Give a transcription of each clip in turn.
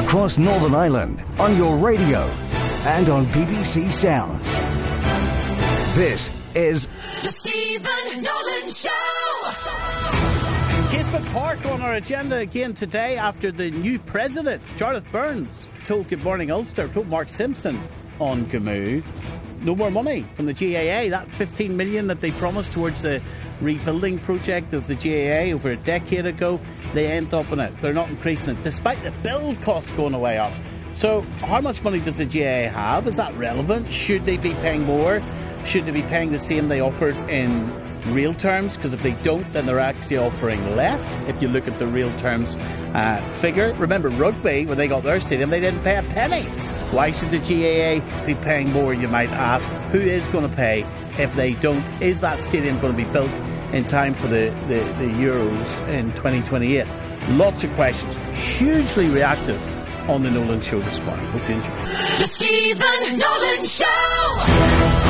across Northern Ireland on your radio and on BBC Sounds. This is The Stephen Nolan Show. Casement Park on our agenda again today after the new president, Jarlath Burns, told Good Morning Ulster, told Mark Simpson on Gamoo, no more money from the GAA. That 15 million that they promised towards the rebuilding project of the GAA over a decade ago, they end up in it. They're not increasing it, despite the build costs going way up. So, how much money does the GAA have? Is that relevant? Should they be paying more? Should they be paying the same they offered in real terms? Because if they don't, then they're actually offering less. If you look at the real terms uh, figure, remember rugby when they got their stadium, they didn't pay a penny. Why should the GAA be paying more? You might ask. Who is going to pay if they don't? Is that stadium going to be built in time for the, the, the Euros in 2028? Lots of questions. Hugely reactive on the Nolan Show this morning. Hope you enjoy. The Stephen Nolan Show.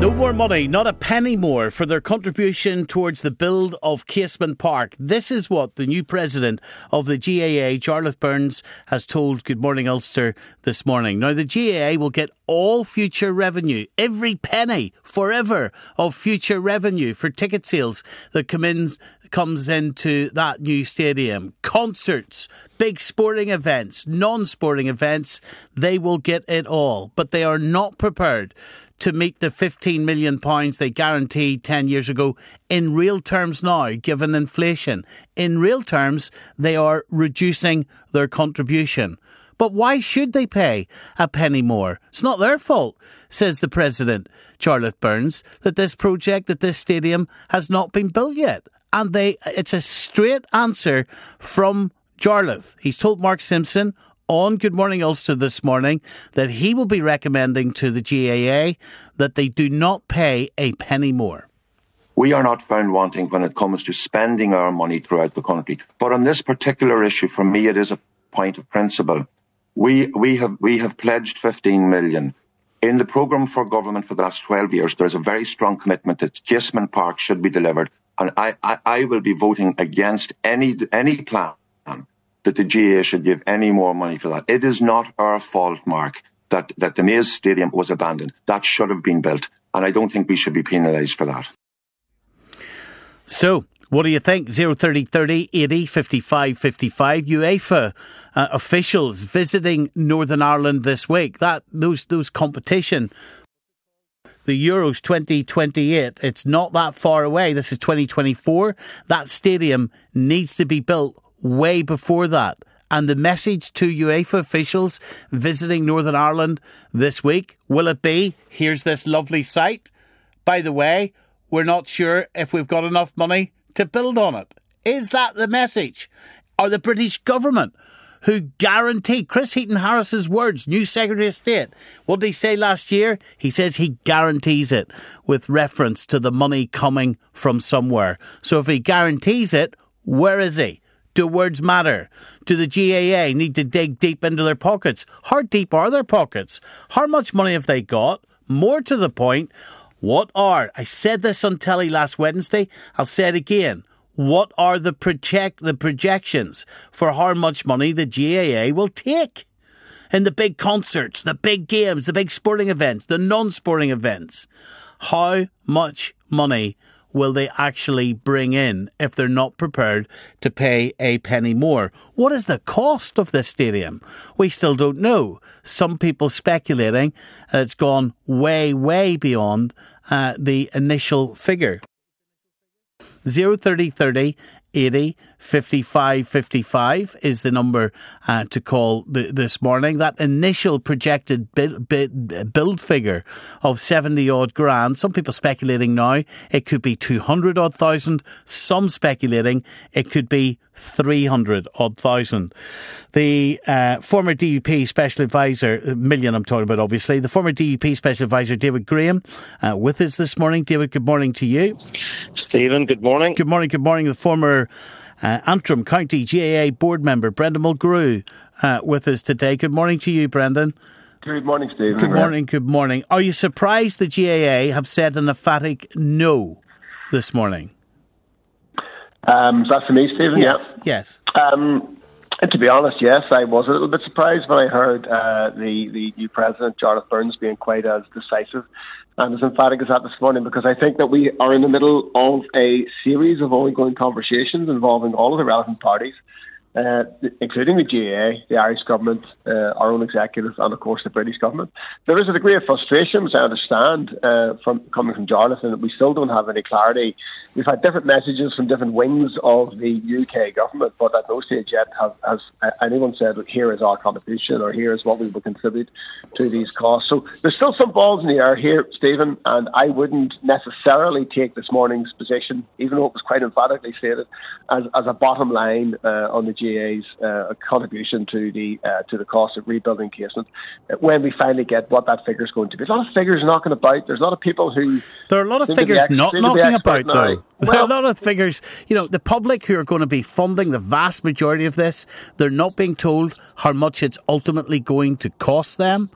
No more money, not a penny more for their contribution towards the build of Casement Park. This is what the new president of the GAA, Jarlath Burns, has told Good Morning Ulster this morning. Now, the GAA will get all future revenue, every penny, forever, of future revenue for ticket sales that come in, comes into that new stadium. Concerts, big sporting events, non sporting events, they will get it all. But they are not prepared to meet the 15 million pounds they guaranteed 10 years ago in real terms now given inflation. In real terms they are reducing their contribution. But why should they pay a penny more? It's not their fault says the president Jarlath Burns that this project that this stadium has not been built yet. And they it's a straight answer from Jarlath. He's told Mark Simpson on Good Morning Ulster this morning that he will be recommending to the GAA that they do not pay a penny more. We are not found wanting when it comes to spending our money throughout the country. But on this particular issue, for me, it is a point of principle. We, we have, we have pledged 15 million. In the programme for government for the last 12 years, there's a very strong commitment that Casement Park should be delivered. And I, I, I will be voting against any, any plan that the GA should give any more money for that. It is not our fault, Mark, that, that the Maze Stadium was abandoned. That should have been built. And I don't think we should be penalised for that. So, what do you think? 030 30 80 55 55. UEFA uh, officials visiting Northern Ireland this week. That those those competition the Euros 2028. It's not that far away. This is 2024. That stadium needs to be built way before that. And the message to UEFA officials visiting Northern Ireland this week will it be here's this lovely site? By the way, we're not sure if we've got enough money to build on it. Is that the message? Or the British government who guarantee Chris Heaton Harris's words, new Secretary of State. What did he say last year? He says he guarantees it with reference to the money coming from somewhere. So if he guarantees it, where is he? Do words matter? Do the GAA need to dig deep into their pockets? How deep are their pockets? How much money have they got? More to the point, what are, I said this on telly last Wednesday, I'll say it again. What are the project the projections for how much money the GAA will take? In the big concerts, the big games, the big sporting events, the non sporting events. How much money will they actually bring in if they're not prepared to pay a penny more? What is the cost of this stadium? We still don't know. Some people speculating that it's gone way, way beyond uh, the initial figure. 030 30 80 55 55 is the number uh, to call th- this morning. That initial projected build, build figure of 70 odd grand, some people speculating now it could be 200 odd thousand, some speculating it could be 300 odd thousand. The uh, former DUP special advisor, million I'm talking about obviously, the former DUP special advisor David Graham uh, with us this morning. David, good morning to you. Stephen, good morning. Good morning, good morning. The former uh, Antrim County GAA board member Brendan Mulgrew uh, with us today. Good morning to you, Brendan. Good morning, Stephen. Good morning, good morning. Are you surprised the GAA have said an emphatic no this morning? Um, that's for me, Stephen. Yes. Yeah. Yes. Um, and to be honest, yes, I was a little bit surprised when I heard uh, the the new president, Jarlath Burns, being quite as decisive Uh, and as emphatic as that this morning, because I think that we are in the middle of a series of ongoing conversations involving all of the relevant parties uh, including the GAA, the Irish government, uh, our own executive, and of course the British government. There is a degree of frustration, which I understand, uh, from coming from Jarlath, that we still don't have any clarity. We've had different messages from different wings of the UK government, but at no stage yet has, has anyone said, here is our contribution or here is what we will contribute to these costs. So there's still some balls in the air here, Stephen, and I wouldn't necessarily take this morning's position, even though it was quite emphatically stated, as, as a bottom line uh, on the GAA's uh, contribution to the uh, to the cost of rebuilding casement when we finally get what that figure is going to be. There's a lot of figures knocking about. There's a lot of people who there are a lot of figures ex- not knocking about now. though. Well, there are a lot of figures. You know, the public who are going to be funding the vast majority of this, they're not being told how much it's ultimately going to cost them.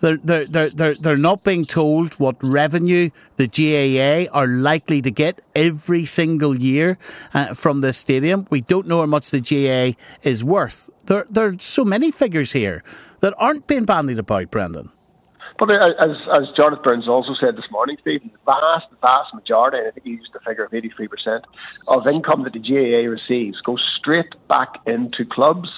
They're, they're, they're, they're, they're not being told what revenue the GAA are likely to get every single year uh, from this stadium. We don't know how much the GAA is worth. There, there are so many figures here that aren't being bandied about, Brendan. But uh, as, as Jarlath Burns also said this morning, Stephen, the vast, vast majority, and I think he used the figure of 83%, of income that the GAA receives goes straight back into clubs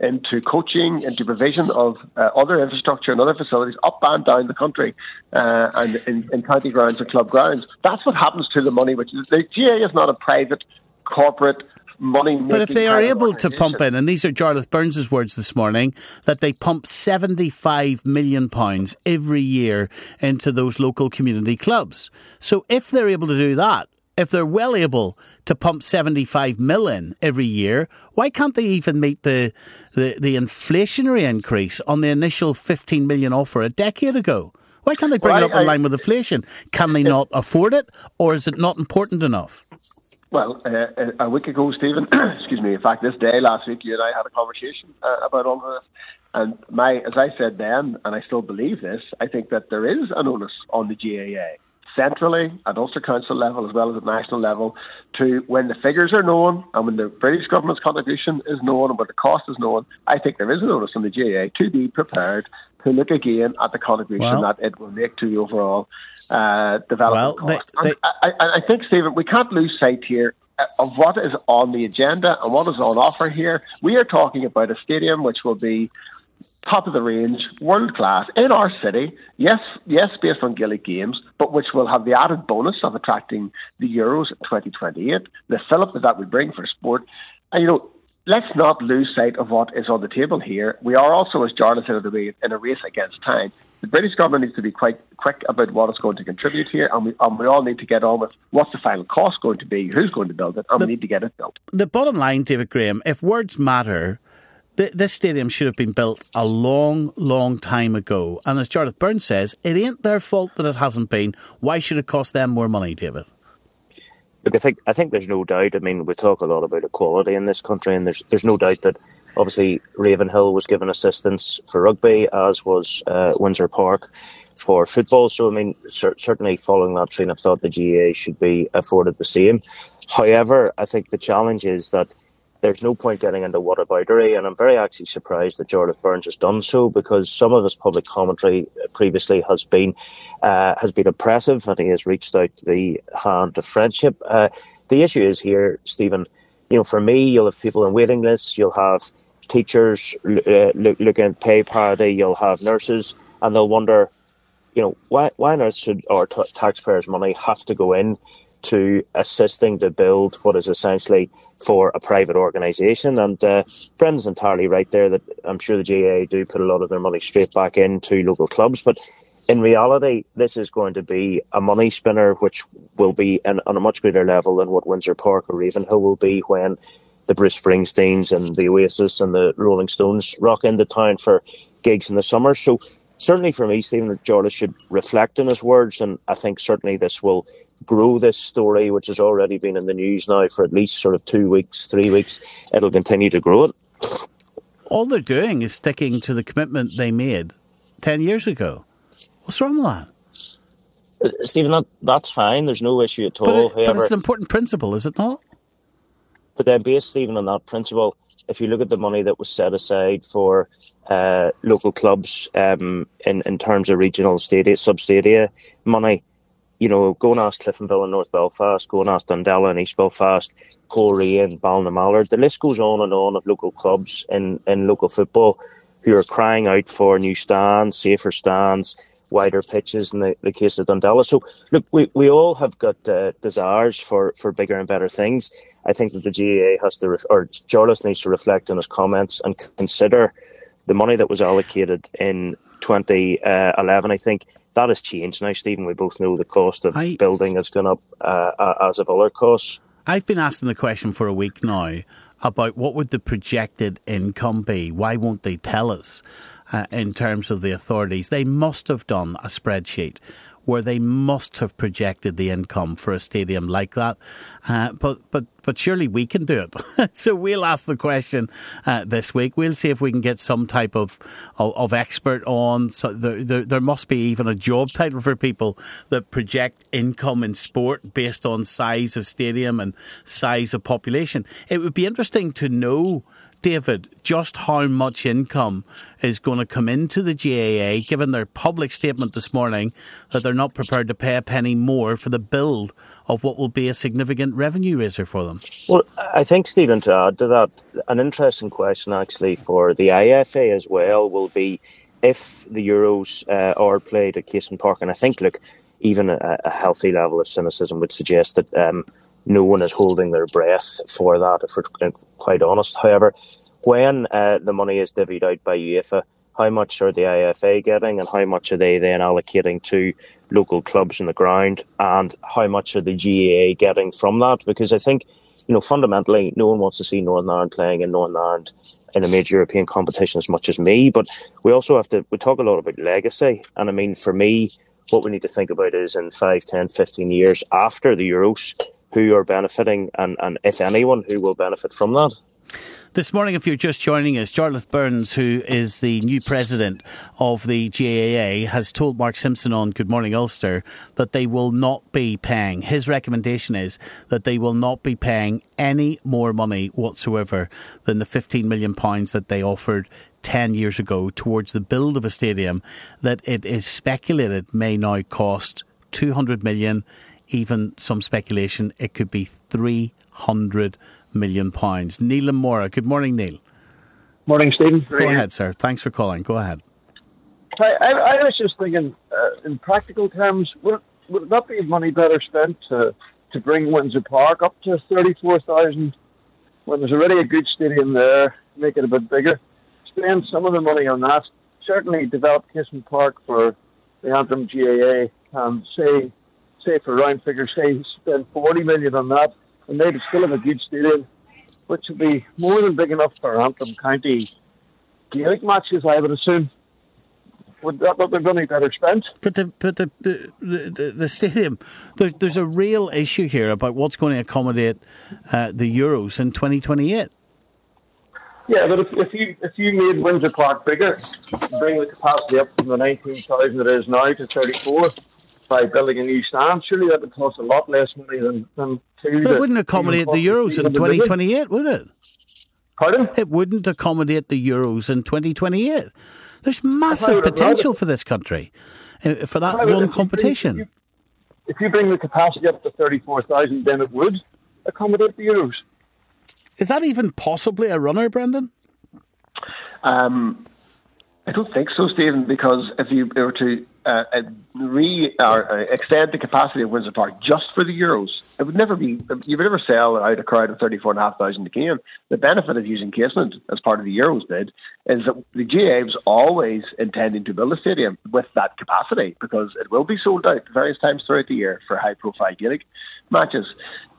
into coaching, into provision of uh, other infrastructure and other facilities up and down the country uh, and in, in, county grounds and club grounds. That's what happens to the money, which is the GA is not a private corporate money. But if they are able to pump in, and these are Jarlath Burns' words this morning, that they pump seventy-five million pounds every year into those local community clubs. So if they're able to do that, if they're well able to pump 75 million every year, why can't they even meet the, the, the inflationary increase on the initial 15 million offer a decade ago? Why can't they bring well, it up I, in line with inflation? Can they not afford it, or is it not important enough? Well, uh, a week ago, Stephen, excuse me, in fact, this day last week, you and I had a conversation uh, about all of this. And my, as I said then, and I still believe this, I think that there is an onus on the GAA centrally at Ulster Council level as well as at national level to when the figures are known and when the British government's contribution is known and when the cost is known, I think there is a notice from the GAA to be prepared to look again at the contribution well, that it will make to the overall uh, development well, cost. They, they, I, I, I think, Stephen, we can't lose sight here of what is on the agenda and what is on offer here. We are talking about a stadium which will be top of the range, world class in our city. Yes, yes, based on Gaelic games, but which will have the added bonus of attracting the Euros 2028, the fillip that that would bring for sport. And you know, let's not lose sight of what is on the table here. We are also, as Jarlath said, in a race against time. The British government needs to be quite quick about what it's going to contribute here, and we, and we all need to get on with what's the final cost going to be, who's going to build it, and the, we need to get it built. The bottom line, David Graham, if words matter, this stadium should have been built a long, long time ago. And as Jarlath Burns says, it ain't their fault that it hasn't been. Why should it cost them more money, David? Look, I think I think there's no doubt. I mean, we talk a lot about equality in this country, and there's there's no doubt that obviously Ravenhill was given assistance for rugby, as was uh, Windsor Park for football. So, I mean, cer- certainly following that train of thought, the GAA should be afforded the same. However, I think the challenge is that there's no point getting into whataboutery, and I'm very actually surprised that Jarlath Burns has done so because some of his public commentary previously has been uh, has been impressive, and he has reached out the hand of friendship. Uh, the issue is here, Stephen. You know, for me, you'll have people in waiting lists. You'll have teachers uh, look, looking at pay parity. You'll have nurses, and they'll wonder, you know, why why on earth should our t- taxpayers' money have to go in to assisting to build what is essentially for a private organisation. And uh, Brendan's entirely right there that I'm sure the GAA do put a lot of their money straight back into local clubs, but in reality, this is going to be a money spinner, which will be in, on a much greater level than what Windsor Park or Ravenhill will be when the Bruce Springsteens and the Oasis and the Rolling Stones rock into town for gigs in the summer. So certainly for me, Stephen Jarlath should reflect on his words, and I think certainly this will grow this story, which has already been in the news now for at least sort of two weeks, three weeks. It'll continue to grow it. All they're doing is sticking to the commitment they made 10 years ago. What's wrong with that? Uh, Stephen, that, that's fine. There's no issue at all. But, it, but it's an important principle, is it not? But then, based even on that principle, if you look at the money that was set aside for uh, local clubs um, in in terms of regional stadia, sub stadia money, you know, go and ask Cliftonville and North Belfast, go and ask Dundela and East Belfast, Coleraine and Ballinamallard. The list goes on and on of local clubs in, in local football who are crying out for new stands, safer stands, wider pitches in the, the case of Dundela. So, look, we, we all have got uh, desires for, for bigger and better things. I think that the GAA has to, ref- or Jarlath needs to reflect on his comments and consider the money that was allocated in 2011. I think that has changed now, Stephen. We both know the cost of I, building has gone up uh, as of other costs. I've been asking the question for a week now about what would the projected income be. Why won't they tell us? Uh, in terms of the authorities, they must have done a spreadsheet where they must have projected the income for a stadium like that. Uh, but but but surely we can do it. so we'll ask the question uh, this week. We'll see if we can get some type of of, of expert on. So there, there, there must be even a job title for people that project income in sport based on size of stadium and size of population. It would be interesting to know David, just how much income is going to come into the GAA, given their public statement this morning that they're not prepared to pay a penny more for the build of what will be a significant revenue raiser for them? Well, I think, Stephen, to add to that, an interesting question actually for the IFA as well will be if the Euros uh, are played at Casement Park, and I think, look, even a, a healthy level of cynicism would suggest that. Um, no one is holding their breath for that, if we're quite honest. However, when uh, the money is divvied out by UEFA, how much are the IFA getting and how much are they then allocating to local clubs in the ground and how much are the GAA getting from that? Because I think, you know, fundamentally, no one wants to see Northern Ireland playing in Northern Ireland in a major European competition as much as me, but we also have to, we talk a lot about legacy. And I mean, for me, what we need to think about is in 5, 10, 15 years after the Euros, who are benefiting and, and if anyone, who will benefit from that. This morning, if you're just joining us, Jarlath Burns, who is the new president of the GAA, has told Mark Simpson on Good Morning Ulster that they will not be paying. His recommendation is that they will not be paying any more money whatsoever than the £15 million that they offered 10 years ago towards the build of a stadium that it is speculated may now cost 200 million even some speculation it could be 300 million pounds. Neil and Moira. Good morning, Neil. Morning, Stephen. Go ahead, sir. Thanks for calling. Go ahead. I, I, I was just thinking, uh, in practical terms, would, would that be money better spent to, to bring Windsor Park up to 34,000 when there's already a good stadium there, make it a bit bigger? Spend some of the money on that. Certainly develop Casement Park for the Antrim GAA and say say for round figures, say spend 40 million on that, and they'd still have a good stadium, which would be more than big enough for Antrim County Gaelic matches, I would assume. Would that not be money better spent? But the but the the, the, the stadium, there's there's a real issue here about what's going to accommodate uh, the Euros in 2028. Yeah, but if, if you if you made Windsor Park bigger, bring the capacity up from the 19,000 it is now to 34, by building a new stand. Surely that would cost a lot less money than, than two. But it wouldn't accommodate the Euros in 2028, would it? Pardon? It wouldn't accommodate the Euros in 2028. There's massive potential for this country, uh, for that one competition. You, if you bring the capacity up to 34,000, then it would accommodate the Euros. Is that even possibly a runner, Brendan? Um, I don't think so, Stephen, because if you were to uh, uh, re or uh, extend the capacity of Windsor Park just for the Euros, it would never be. You would never sell out a crowd of thirty four and a half thousand again. The benefit of using Casement as part of the Euros bid is that the GA was always intending to build a stadium with that capacity because it will be sold out various times throughout the year for high profile Gaelic matches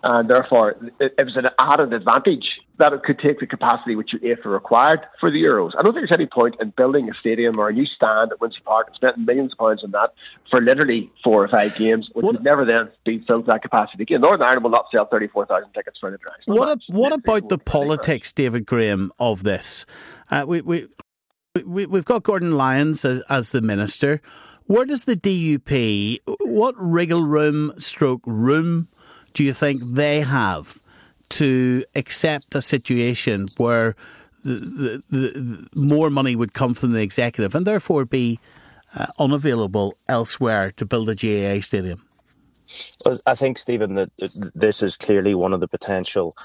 and therefore it, it, was an added advantage that it could take the capacity which UEFA required for the Euros. I don't think there's any point in building a stadium or a new stand at Windsor Park and spending millions of pounds on that for literally four or five games, which what, would never then be filled to that capacity again. Northern Ireland will not sell 34,000 tickets for an international What, a, what about the politics, David Graham, of this? Uh, we, we, we, we've got Gordon Lyons as, as the minister. Where does the DUP, what wriggle room stroke room do you think they have to accept a situation where the, the, the, more money would come from the executive and therefore be uh, unavailable elsewhere to build a GAA stadium? I think, Stephen, that this is clearly one of the potential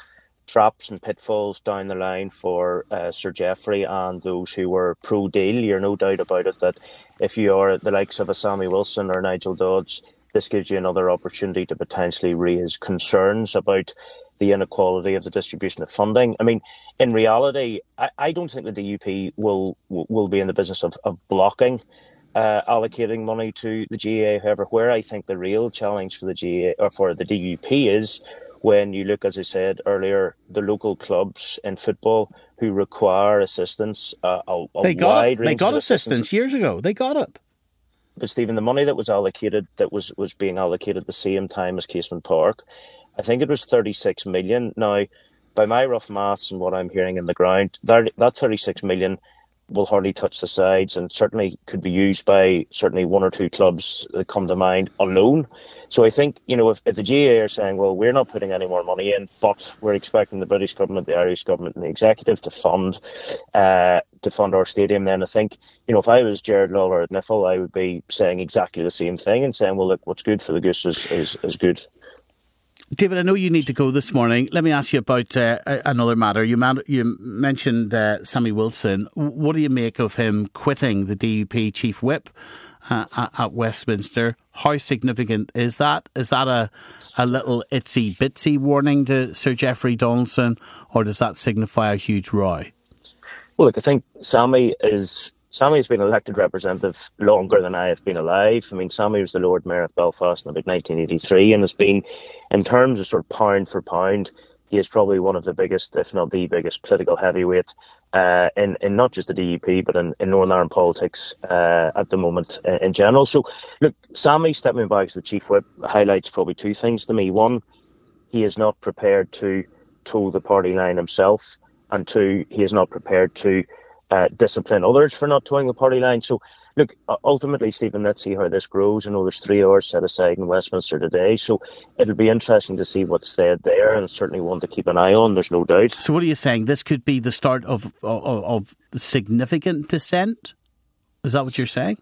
traps and pitfalls down the line for uh, Sir Jeffrey and those who were pro deal. You're no doubt about it that if you are the likes of a Sammy Wilson or Nigel Dodds, this gives you another opportunity to potentially raise concerns about the inequality of the distribution of funding. I mean, in reality, I, I don't think the DUP will will be in the business of, of blocking uh, allocating money to the GAA. However, where I think the real challenge for the GAA or for the DUP is when you look, as I said earlier, the local clubs in football who require assistance. Uh, a, a they got it. They got assistance. assistance years ago. They got it. But Stephen, the money that was allocated, that was was being allocated at the same time as Casement Park, I think it was 36 million. Now, by my rough maths and what I'm hearing in the ground, that, that 36 million will hardly touch the sides and certainly could be used by certainly one or two clubs that come to mind alone. So I think, you know, if, if the GA are saying, well, we're not putting any more money in, but we're expecting the British government, the Irish government and the executive to fund, uh, to fund our stadium, then I think, you know, if I was Gerard Lawlor at NIFL, I would be saying exactly the same thing and saying, well, look, what's good for the goose is, is, is good. David, I know you need to go this morning. Let me ask you about uh, another matter. You, man- you mentioned uh, Sammy Wilson. What do you make of him quitting the DUP chief whip uh, at Westminster? How significant is that? Is that a, a little itsy bitsy warning to Sir Jeffrey Donaldson, or does that signify a huge row? Well, look, I think Sammy is Sammy has been elected representative longer than I have been alive. I mean, Sammy was the Lord Mayor of Belfast in about 1983 and has been, in terms of sort of pound for pound, he is probably one of the biggest, if not the biggest, political heavyweight uh, in, in not just the DUP, but in, in Northern Ireland politics uh, at the moment uh, in general. So, look, Sammy stepping back as the chief whip highlights probably two things to me. One, he is not prepared to toe the party line himself, and two, he is not prepared to uh, discipline others for not towing the party line. So, look, ultimately, Stephen, let's see how this grows. I know there's three hours set aside in Westminster today, so it'll be interesting to see what's said there, and certainly one to keep an eye on. There's no doubt. So, what are you saying? This could be the start of of, of significant dissent. Is that what you're saying?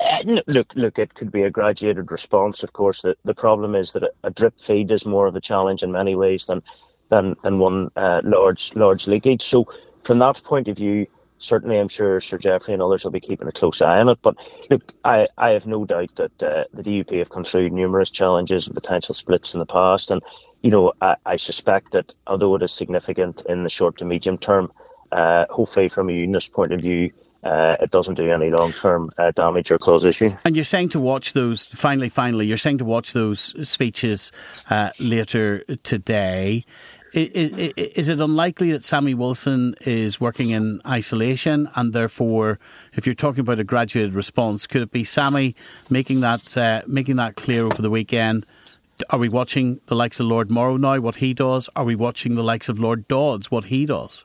Uh, no, look, look, it could be a graduated response. Of course, the, the problem is that a, a drip feed is more of a challenge in many ways than than than one uh, large large leakage. So, from that point of view, certainly I'm sure Sir Jeffrey and others will be keeping a close eye on it. But look, I, I have no doubt that uh, the DUP have come through numerous challenges and potential splits in the past. And, you know, I, I suspect that although it is significant in the short to medium term, uh, hopefully from a unionist point of view, uh, it doesn't do any long term uh, damage or cause issue. And you're saying to watch those, finally, finally, you're saying to watch those speeches uh, later today. Is, is, it unlikely that Sammy Wilson is working in isolation, and therefore, if you're talking about a graduated response, could it be Sammy making that uh, making that clear over the weekend? Are we watching the likes of Lord Morrow now, what he does? Are we watching the likes of Lord Dodds, what he does?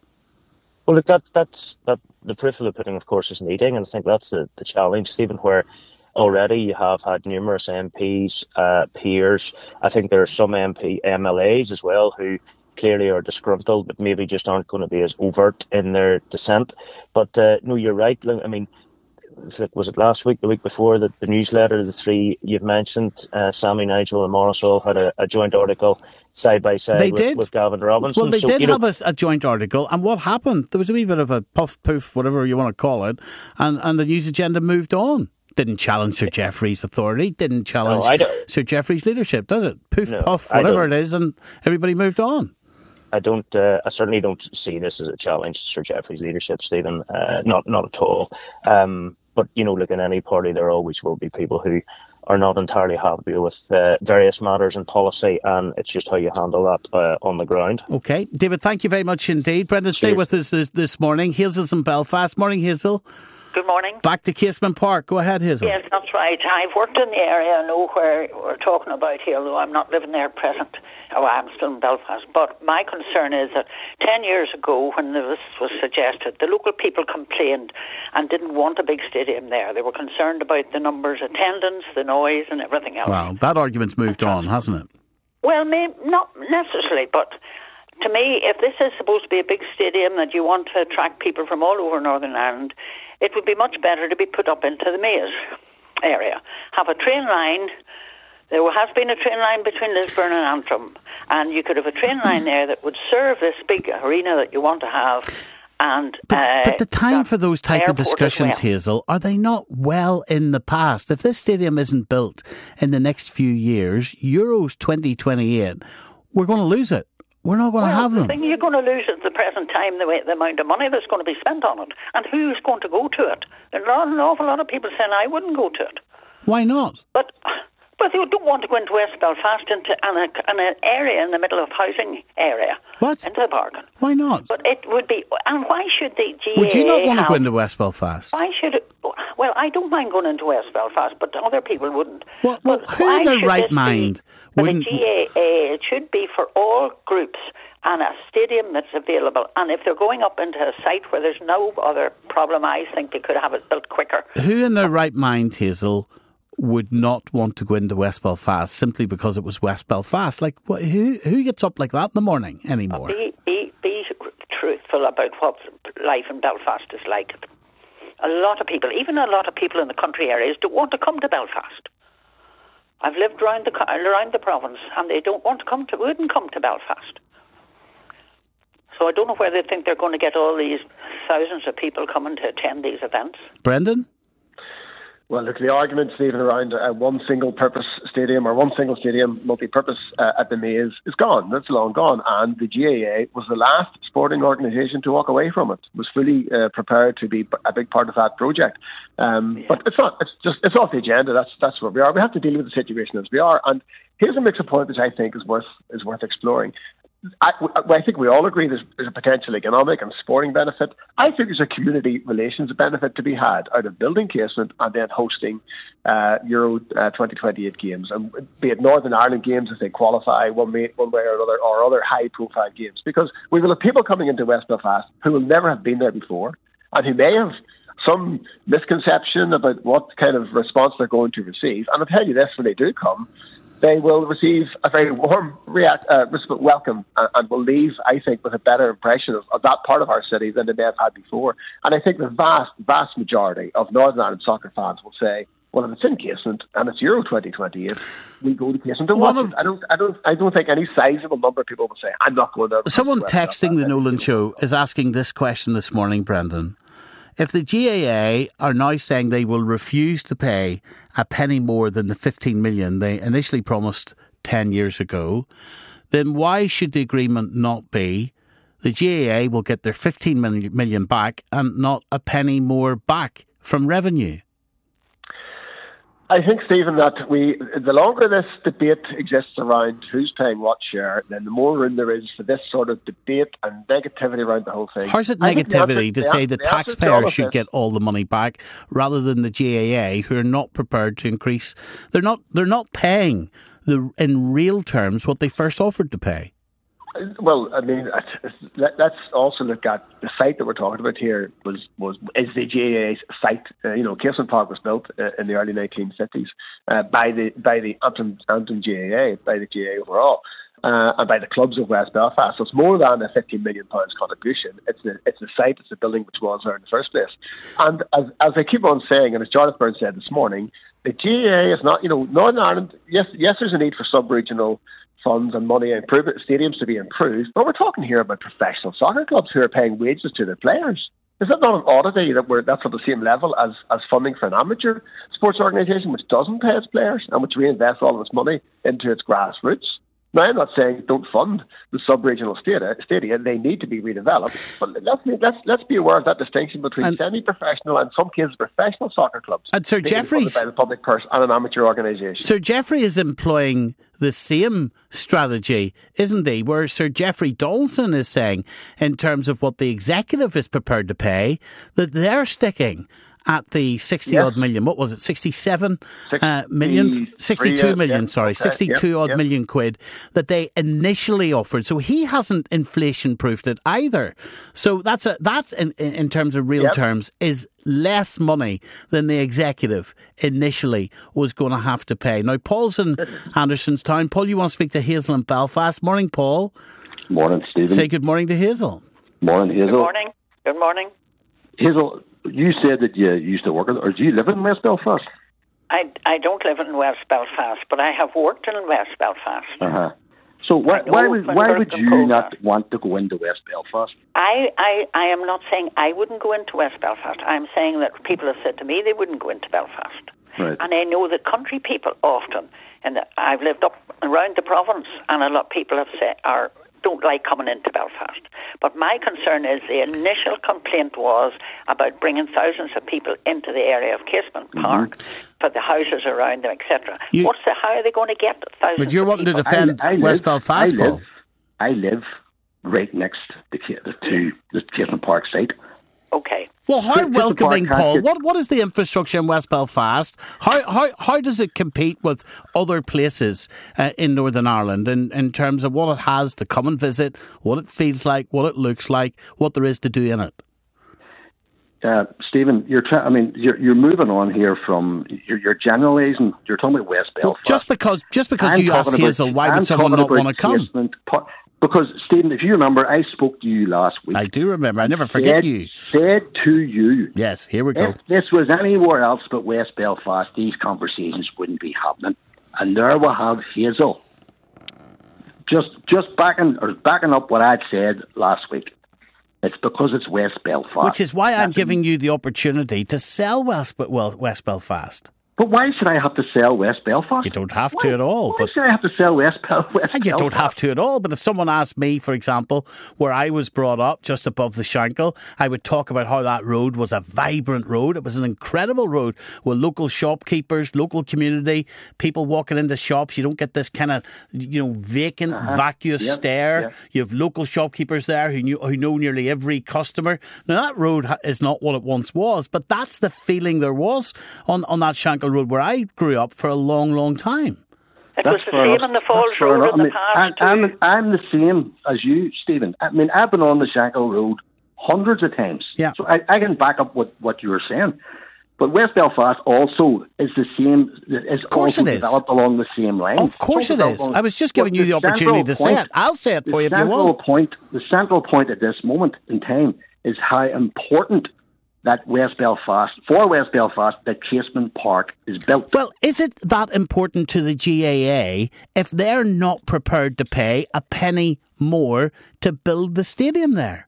Well, look, that that's that the proof of the pudding, of course, is needing, and I think that's the, the challenge, Stephen, where already you have had numerous MPs, uh, peers. I think there are some MP MLAs as well who clearly are disgruntled, but maybe just aren't going to be as overt in their dissent. But uh, no, you're right. I mean, was it last week, the week before, that the newsletter, the three you've mentioned, uh, Sammy, Nigel, and Maurice all had a, a joint article side by side they with, did. with Gavin Robinson. Well, they so, did you have know, a, a, joint article, and what happened? There was a wee bit of a puff poof, whatever you want to call it, and, and the news agenda moved on. Didn't challenge Sir Jeffrey's authority, didn't challenge no, Sir Jeffrey's leadership, does it? Poof, no, puff, whatever it is, and everybody moved on. I don't. Uh, I certainly don't see this as a challenge to Sir Jeffrey's leadership, Stephen. Uh, not not at all. Um, but you know, look in any party, there always will be people who are not entirely happy with uh, various matters and policy, and it's just how you handle that uh, on the ground. Okay, David, thank you very much indeed. Brendan, stay with us this, this morning. Hazel's in Belfast. Morning, Hazel. Good morning. Back to Casement Park. Go ahead, Hazel. Yes, that's right. I've worked in the area. I know where we're talking about here, although I'm not living there at present. Oh, I'm still in Belfast. But my concern is that 10 years ago, when this was suggested, the local people complained and didn't want a big stadium there. They were concerned about the numbers, attendance, the noise, and everything else. Well, that argument's moved on, hasn't it? Well, maybe not necessarily, but to me, if this is supposed to be a big stadium that you want to attract people from all over Northern Ireland, it would be much better to be put up into the maze area. Have a train line. There has been a train line between Lisburn and Antrim, and you could have a train line there that would serve this big arena that you want to have. And But, uh, but the time for those type of discussions, well. Hazel, are they not well in the past? If this stadium isn't built in the next few years, Euros 2028, we're going to lose it. We're not going to Well, have the thing you're going to lose at the present time the, way, the amount of money that's going to be spent on it, and who's going to go to it. There are an awful lot of people saying I wouldn't go to it, Why not? but but they don't want to go into West Belfast into an, an area in the middle of housing area. What? Into the bargain. Why not? But it would be, and why should the GAA Would you not want to go into West Belfast? Why should it? Well, I don't mind going into West Belfast, but other people wouldn't. Well, well, who in their right be mind for wouldn't- the GAA? It should be for all groups and a stadium that's available. And if they're going up into a site where there's no other problem, I think they could have it built quicker. Who in their right mind, Hazel, would not want to go into West Belfast simply because it was West Belfast? Like, who who gets up like that in the morning anymore? Be, be, be truthful about what life in Belfast is like. A lot of people, even a lot of people in the country areas, don't want to come to Belfast. I've lived around the around the province, and they don't want to come to wouldn't come to Belfast. So I don't know where they think they're going to get all these thousands of people coming to attend these events. Brendan? Well, look, the argument, Stephen, around uh, one single purpose stadium or one single stadium, multi purpose uh, at the Maze is gone. That's long gone. And the GAA was the last sporting organisation to walk away from it, was fully uh, prepared to be a big part of that project. Um, But it's not, it's just, it's off the agenda. That's, that's where we are. We have to deal with the situation as we are. And here's a mix of point which I think is worth, is worth exploring. I, I think we all agree there's, there's a potential economic and sporting benefit. I think there's a community relations benefit to be had out of building Casement and then hosting uh, Euro uh, 2028 games, and be it Northern Ireland games if they qualify one way, one way or another, or other high-profile games. Because we will have people coming into West Belfast who will never have been there before, and who may have some misconception about what kind of response they're going to receive. And I'll tell you this: when they do come, they will receive a very warm react, uh, welcome and, and will leave, I think, with a better impression of, of that part of our city than they may have had before. And I think the vast, vast majority of Northern Ireland soccer fans will say, well, if it's in Casement and it's Euro 2028, we go to Casement and watch of-. I don't, I don't, I don't think any sizable number of people will say, I'm not going there. Someone texting the Belfast." Nolan Show is asking this question this morning, Brendan. If the GAA are now saying they will refuse to pay a penny more than the 15 million they initially promised 10 years ago, then why should the agreement not be the GAA will get their 15 million back and not a penny more back from revenue? I think, Stephen, that we the longer this debate exists around who's paying what share, then the more room there is for this sort of debate and negativity around the whole thing. How's it the answer- negativity to say the the answer to all taxpayers should get all the money back rather than the GAA who are not prepared to increase? They're not. They're not paying the in real terms what they first offered to pay. Well, I mean, let, let's also look at the site that we're talking about here. Was was is the GAA site? Uh, you know, Casement Park was built uh, in the early 1950s uh, by the by the Antrim, Antrim GAA, by the GAA overall. Uh, and by the clubs of West Belfast. So it's more than a 15 million pounds contribution. It's the it's the site, it's the building which was there in the first place. And as as I keep on saying, and as Jarlath Byrne said this morning, the GAA is not, you know, Northern Ireland. Yes, yes, there's a need for sub-regional funds and money and improve stadiums to be improved. But we're talking here about professional soccer clubs who are paying wages to their players. Is that not an oddity that we're that's at the same level as, as funding for an amateur sports organisation which doesn't pay its players and which reinvests all of its money into its grassroots? Now, I'm not saying don't fund the sub-regional stadia. stadia. They need to be redeveloped. But let's, let's, let's be aware of that distinction between semi-professional and, in some cases, professional soccer clubs. And Sir funded by the public purse and an amateur organisation. Sir Jeffrey is employing the same strategy, isn't he? Where Sir Jeffrey Donaldson is saying, in terms of what the executive is prepared to pay, that they're sticking at the 60 Yes. odd million. What was it? 67 Six- uh, million? 62 yeah, million, yeah, sorry. okay, 62 yeah, odd yeah. million quid that they initially offered. So he hasn't inflation proofed it either. So that's a, that in, in in terms of real Yep. terms is less money than the executive initially was going to have to pay. Now, Paul's in Andersonstown. Paul, you want to speak to Hazel in Belfast? Morning, Paul. Morning, Stephen. Say good morning to Hazel. Morning, Hazel. Good morning. Good morning. Hazel, you said that you used to work, in, or do you live in West Belfast? I, I don't live in West Belfast, but I have worked in West Belfast. Uh huh. So why, why would why would you not want to go into West Belfast? I, I, I am not saying I wouldn't go into West Belfast. I'm saying that people have said to me they wouldn't go into Belfast. Right. And I know that country people often, and I've lived up around the province, and a lot of people have said are don't like coming into Belfast. But my concern is the initial complaint was about bringing thousands of people into the area of Casement mm-hmm. Park for the houses around them, etc. What's the how are they going to get thousands? But you're of wanting to defend I, I West live, Belfast, I live, I live right next to, Ca- to the Casement Park site. Okay. Well, how Just- just welcoming, Paul? What what is the infrastructure in West Belfast? How how how does it compete with other places uh, in Northern Ireland in, in terms of what it has to come and visit, what it feels like, what it looks like, what there is to do in it? Uh, Stephen, you're trying. I mean, you're you're moving on here from you're, you're generalising. You're talking about West Well, Belfast. just because just because I'm you asked talking about- Hazel, why I'm would someone not want to come? Because Stephen, if you remember, I spoke to you last week. I do remember. I never forget said, you. Said to you, Yes, here we go. if this was anywhere else but West Belfast, these conversations wouldn't be happening. And there we have Hazel. Just just backing or backing up what I'd said last week. It's because it's West Belfast. Which is why I'm That's- giving you the opportunity to sell West West Belfast. But why should I have to sell West Belfast? You don't have to at all, Why but- should I have to sell West, Bel- West And you don't have to at all. But if someone asked me, for example, where I was brought up just above the Shankill, I would talk about how that road was a vibrant road. It was an incredible road with local shopkeepers, local community, people walking into shops. You don't get this kind of, you know, vacant, vacuous Uh-huh. Yep, stare. yep. You have local shopkeepers there who, knew, who know nearly every customer. Now, that road is not what it once was, but that's the feeling there was on, on that Shankill Road where I grew up for a long, long time. It That's was the same enough. in the Falls That's Road enough. in I the mean, past I, too. I'm, I'm the same as you, Stephen. I mean, I've been on the Shankill Road hundreds of times. Yeah. So I, I can back up what, what you were saying. But West Belfast also is the same. Is course also it is. developed along the same line. Of course Also it is. I was just giving you the opportunity central to say point- it. I'll say it for you if you central want. Point, the central point at this moment in time is how important that West Belfast, for West Belfast, that Casement Park is built. Well, is it that important to the GAA if they're not prepared to pay a penny more to build the stadium there?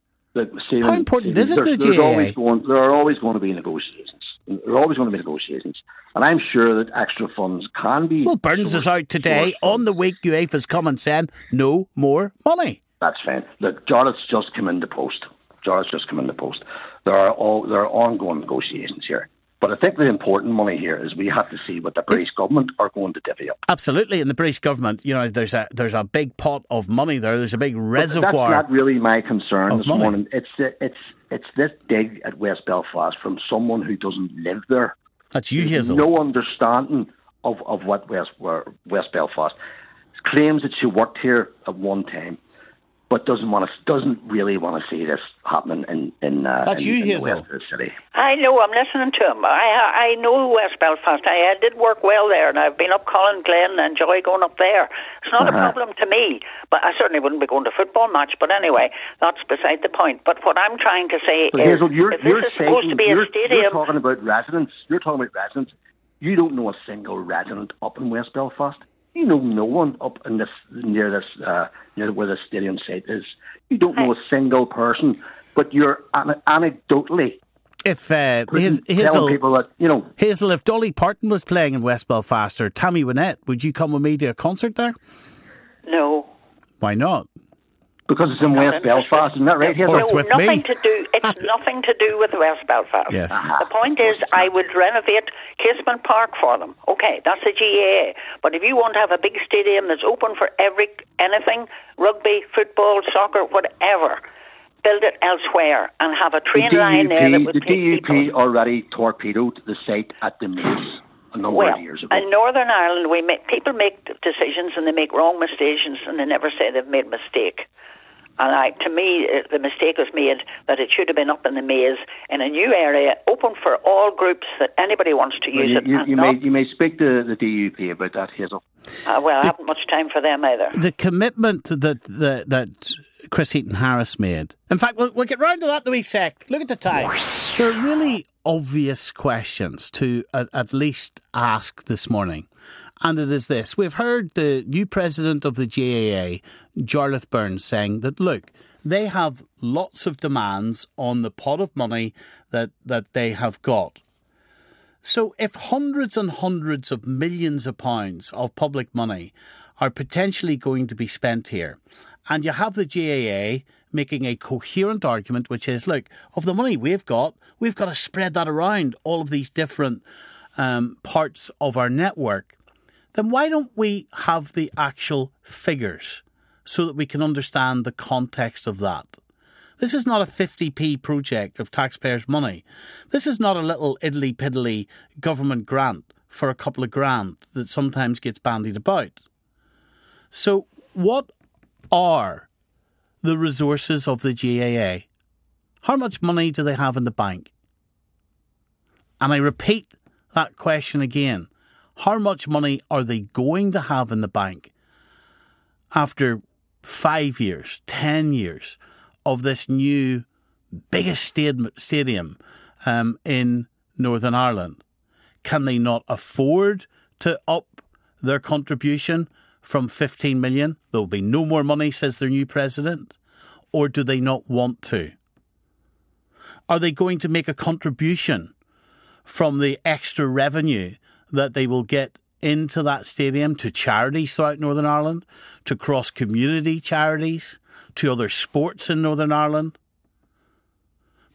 Stephen, How important is it to the GAA? always going, there are always going to be negotiations. There are always going to be negotiations. And I'm sure that extra funds can be. Well, Burns is out today on the week UEFA's come and said no more money. That's fine. Look, Jarlath's just come into post. Jarlath's just come into post. There are all there are ongoing negotiations here. But I think the important money here is we have to see what the British government are going to divvy up. Absolutely, and the British government, you know, there's a there's a big pot of money there. There's a big But reservoir. That's not really my concern this money. morning. It's it's it's this dig at West Belfast from someone who doesn't live there. That's you, There's Hazel. no understanding of, of what West West Belfast claims that she worked here at one time, but doesn't want to doesn't really want to see this happening in in, uh, That's in, you, in the west of the city. I know. I'm listening to him. I I know West Belfast. I, I did work well there, and I've been up Colin Glen and enjoy going up there. It's not a Uh-huh. problem to me, but I certainly wouldn't be going to a football match. But anyway, that's beside the point. But what I'm trying to say But is, Hazel, you're if you're this is saying supposed to be a stadium, you're talking about residents. You're talking about residents. You don't know a single resident up in West Belfast. You know no one up in this near this uh, near where the stadium site is. You don't know a single person. But you're an- anecdotally If uh, putting- Haz- Hazel, people that you know. Hazel, if Dolly Parton was playing in West Belfast or Tammy Wynette, would you come with me to a concert there? no. Why not? Because it's in West interested. Belfast, isn't that right, Hazel? course. Oh, no, with nothing me. to do. It's nothing to do with West Belfast. Yes. The point is, I would renovate Casement Park for them. Okay, that's a GAA. But if you want to have a big stadium that's open for every anything, rugby, football, soccer, whatever, build it elsewhere and have a train the line there that would the take DUP people. already torpedoed the site at the Maze a number Well, of years ago. in Northern Ireland, we make people make decisions and they make wrong decisions and they never say they've made a mistake. And I, to me, uh, the mistake was made that it should have been up in the maze in a new area, open for all groups that anybody wants to use you, it. you, you may you may speak to the DUP about that, Hazel. uh, well, I haven't much time for them either. The commitment that that, that Chris Heaton Harris made. In fact, we'll, we'll get round to that in a wee sec. Look at the time. There are really obvious questions to at, at least ask this morning. And it is this. We've heard the new president of the GAA, Jarlath Burns, saying that, look, they have lots of demands on the pot of money that, that they have got. So if hundreds and hundreds of millions of pounds of public money are potentially going to be spent here, and you have the GAA making a coherent argument, which is, look, of the money we've got, we've got to spread that around all of these different um, parts of our network, then why don't we have the actual figures so that we can understand the context of that? This is not a 50p project of taxpayers' money. This is not a little idly piddly government grant for a couple of grand that sometimes gets bandied about. So, what are the resources of the GAA? How much money do they have in the bank? And I repeat that question again. How much money are they going to have in the bank after five years, ten years of this new biggest stadium um, in Northern Ireland? Can they not afford to up their contribution from 15 million? There will be no more money, says their new president. Or do they not want to? Are they going to make a contribution from the extra revenue that they will get into that stadium to charities throughout Northern Ireland, to cross community charities, to other sports in Northern Ireland?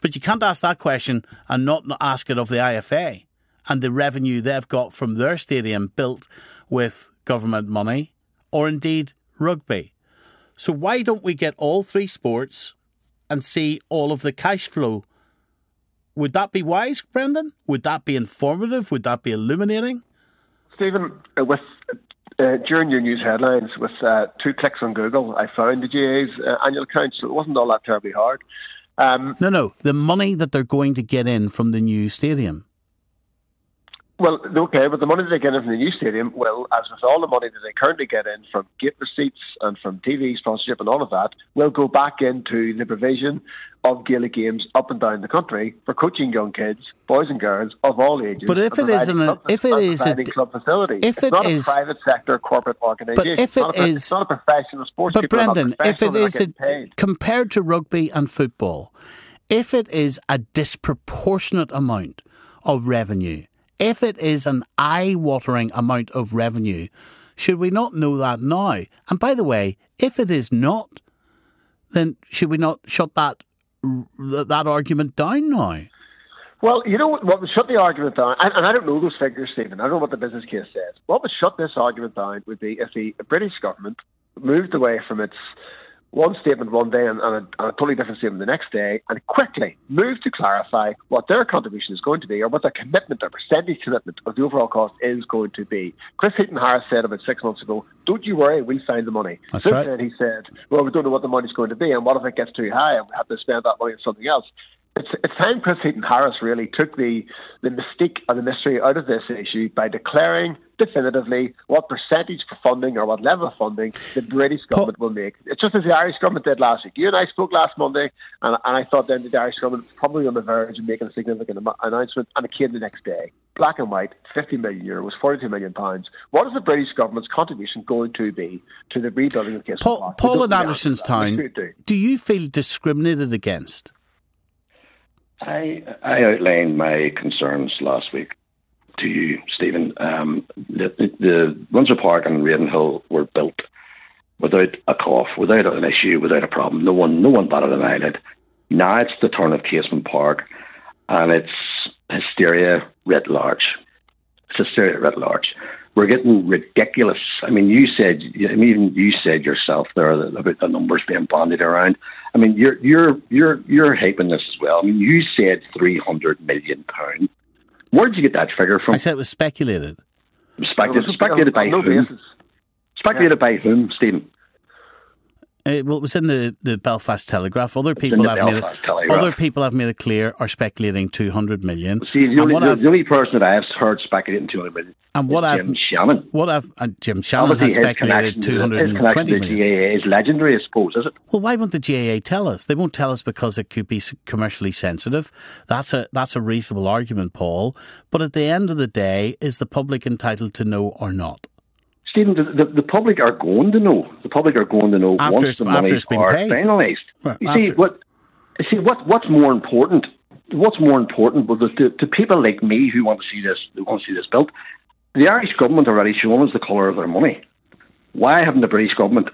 But you can't ask that question and not ask it of the IFA and the revenue they've got from their stadium built with government money or indeed rugby. So why don't we get all three sports and see all of the cash flow? Would that be wise, Brendan? Would that be informative? Would that be illuminating? Stephen, uh, with uh, during your news headlines, with uh, two clicks on Google, I found the GAA's uh, annual accounts. So it wasn't all that terribly hard. Um, No, no, the money that they're going to get in from the new stadium. Well, okay, but the money that they get in from the new stadium will, as with all the money that they currently get in from gate receipts and from TV sponsorship and all of that, will go back into the provision of Gaelic games up and down the country for coaching young kids, boys and girls of all ages. But if it is an- club- if it is a club facility, if it's it not is- a private sector corporate organisation. but if It's not it a, is- it's not a professional sports. But people are not Brendan, if it is a, compared to rugby and football, if it is a disproportionate amount of revenue, if it is an eye-watering amount of revenue, should we not know that now? And by the way, if it is not, then should we not shut that that argument down now? Well, you know what, what would shut the argument down, and, and I don't know those figures, Stephen. I don't know what the business case says. What would shut this argument down would be if the British government moved away from its one statement one day and, and, a, and a totally different statement the next day, and quickly move to clarify what their contribution is going to be, or what their commitment, their percentage commitment of the overall cost is going to be. Chris Heaton Harris said about six months ago, "Don't you worry, we'll find the money." That's Since right. then, he said, "Well, we don't know what the money's going to be, and what if it gets too high and we have to spend that money on something else?" It's, it's time Chris Heaton Harris really took the, the mystique and the mystery out of this issue by declaring definitively what percentage for funding or what level of funding the British government will make. It's just as the Irish government did last week. You and I spoke last Monday, and, and I thought then the Irish government was probably on the verge of making a significant am- announcement, and it came the next day. Black and white, 50 million euros, 42 million pounds. What is the British government's contribution going to be to the rebuilding of Casement Park, Paul in know the answer to that. Andersonstown, We do. do you feel discriminated against? I I outlined my concerns last week to you, Stephen. Um, the, the, the Windsor Park and Ravenhill were built without a cough, without an issue, without a problem. No one, no one batted an eyelid. Now it's the turn of Casement Park, and it's hysteria writ large. It's hysteria writ large. We're getting ridiculous. I mean, you said, I mean, even you said yourself there about the numbers being bandied around. I mean, you're you're you're you're hyping this as well. I mean, you said three hundred million pound. Where did you get that figure from? I said it was speculated. Speculated, speculated by no whom? basis. Speculated by whom, Stephen? Uh, Uh, well, it was in the, the Belfast Telegraph. Other people the have made it, Telegraph. other people have made it clear are speculating two hundred million. See, the only, the, the only person that I have heard speculating 200 million And what is I've- Jim Shannon. What I've and Jim Shannon Obviously, has speculated two hundred and twenty million. GAA is legendary, I suppose, is it? Well, why won't the GAA tell us? They won't tell us because it could be commercially sensitive. That's a that's a reasonable argument, Paul. But at the end of the day, is the public entitled to know or not? Stephen, the, the, the public are going to know. The public are going to know After once the after monies it's been are paid. finalised. Well, you see what? See what? What's more important? What's more important? Well, to, to people like me who want to see this, who want to see this built, the Irish government already shown us the colour of their money. Why haven't the British government?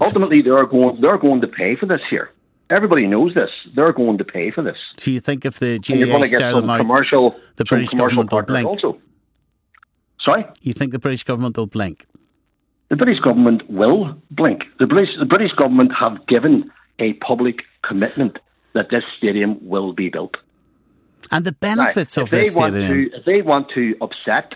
Ultimately, they're going. They're going to pay for this here. Everybody knows this. They're going to pay for this. So you think if the GAA stare them out, commercial, the British commercial government will blink? also. Sorry. You think the British government will blink? The British government will blink. The British, the British government have given a public commitment that this stadium will be built. And the benefits of this stadium. to, if they want to upset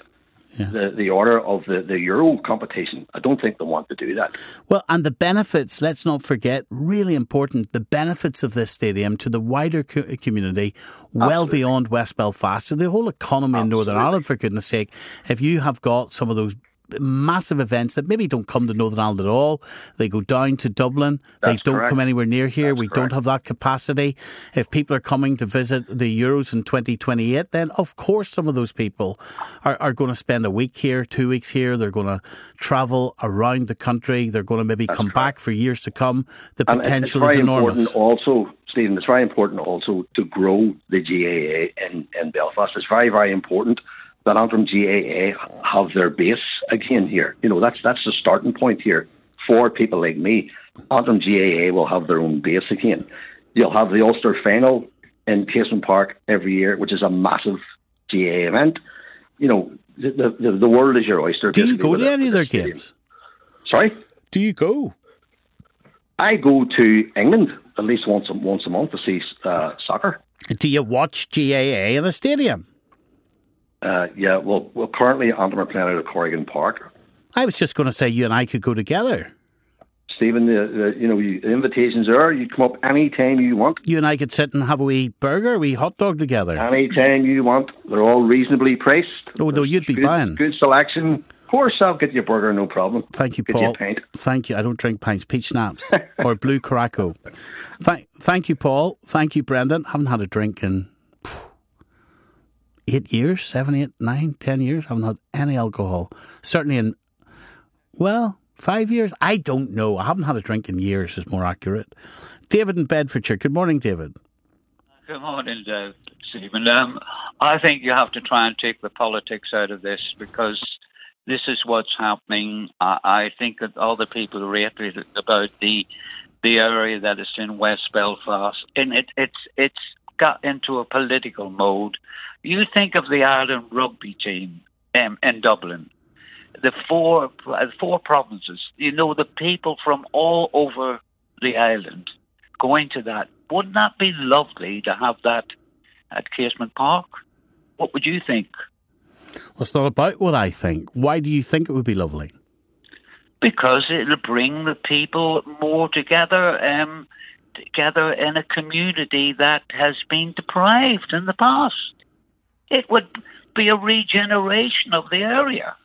the, the order of the, the Euro competition, I don't think they want to do that. Well, and the benefits, let's not forget, really important, the benefits of this stadium to the wider co- community, well beyond West Belfast, to the whole economy in Northern Ireland, for goodness sake. If you have got some of those massive events that maybe don't come to Northern Ireland at all, they go down to Dublin, they don't correct. come anywhere near here, That's we correct. don't have that capacity. If people are coming to visit the Euros in 2028, then of course some of those people are, are going to spend a week here, two weeks here, they're going to travel around the country, they're going to maybe come back for years to come. The And potential is enormous. also, Stephen, it's very important also to grow the GAA in, in Belfast. It's very, very important that Antrim GAA have their base again here. You know, that's that's the starting point here for people like me. Antrim GAA will have their own base again. You'll have the Ulster final in Casement Park every year, which is a massive GAA event. You know, the the, the world is your oyster. Do you go to any of their games? Sorry? Do you go? I go to England at least once a, once a month to see uh, soccer. Do you watch GAA in a stadium? Uh, yeah, well, well, currently playing out of Corrigan Park. I was just going to say you and I could go together. Stephen, the, the you know the invitations are. You come up any time you want, You and I could sit and have a wee burger, a wee hot dog together. any time you want. They're all reasonably priced. Oh, no, you'd be good, buying. good selection. Of course, I'll get you a burger, no problem. Thank you, Get you a Paul. pint. Thank you. I don't drink pints, peach schnapps or blue Caraco. Thank, thank you, Paul. Thank you, Brendan. Haven't had a drink in eight years, seven, eight, nine, ten years. I haven't had any alcohol. Certainly in, well, five years. I don't know. I haven't had a drink in years. Is more accurate. David in Bedfordshire. Good morning, David. Good morning, uh, Stephen. Um, I think you have to try and take the politics out of this because this is what's happening. I, I think that all the people who rated about the the area that is in West Belfast, and it, it's it's got into a political mode. You think of the Ireland rugby team um, in Dublin, the four uh, four provinces. You know the people from all over the island going to that. Wouldn't that be lovely to have that at Casement Park? What would you think? Well, it's not about what I think. Why do you think it would be lovely? Because it'll bring the people more together, um, together in a community that has been deprived in the past. It would be a regeneration of the area.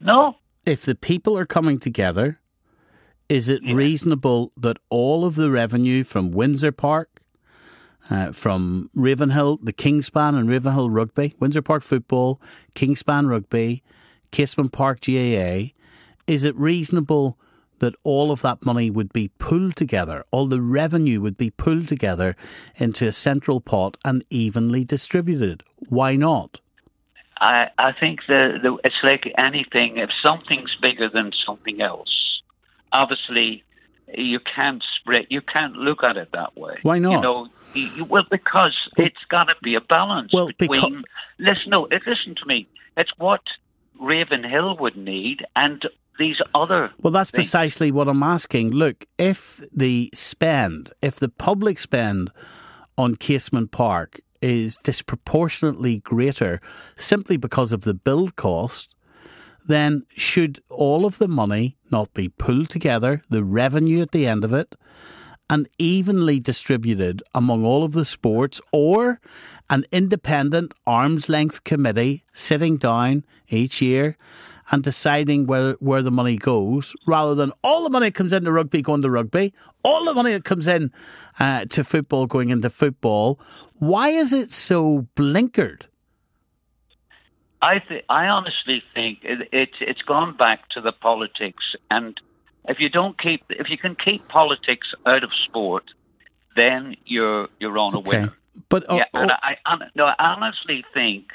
No, if the people are coming together, is it reasonable that all of the revenue from Windsor Park, uh, from Ravenhill, the Kingspan and Ravenhill Rugby, Windsor Park Football, Kingspan Rugby, Casement Park GAA, is it reasonable that all of that money would be pulled together, all the revenue would be pulled together into a central pot and evenly distributed? Why not? I, I think the, the it's like anything. If something's bigger than something else, obviously you can't spread. You can't look at it that way. Why not? You know, you, well, because it's got to be a balance Well, between. listen, no, listen to me. It's what Ravenhill would need, and these other. Well, that's things. precisely what I'm asking. Look, if the spend, if the public spend on Casement Park is disproportionately greater simply because of the build cost, then should all of the money not be pulled together, the revenue at the end of it, and evenly distributed among all of the sports, or an independent arm's length committee sitting down each year and deciding where, where the money goes, rather than all the money that comes into rugby going to rugby, all the money that comes in uh, to football going into football. Why is it so blinkered? I th- I honestly think it, it's it's gone back to the politics, and if you don't keep if you can keep politics out of sport, then you're you're on a winner. But oh, yeah, oh, and I, I no, I honestly think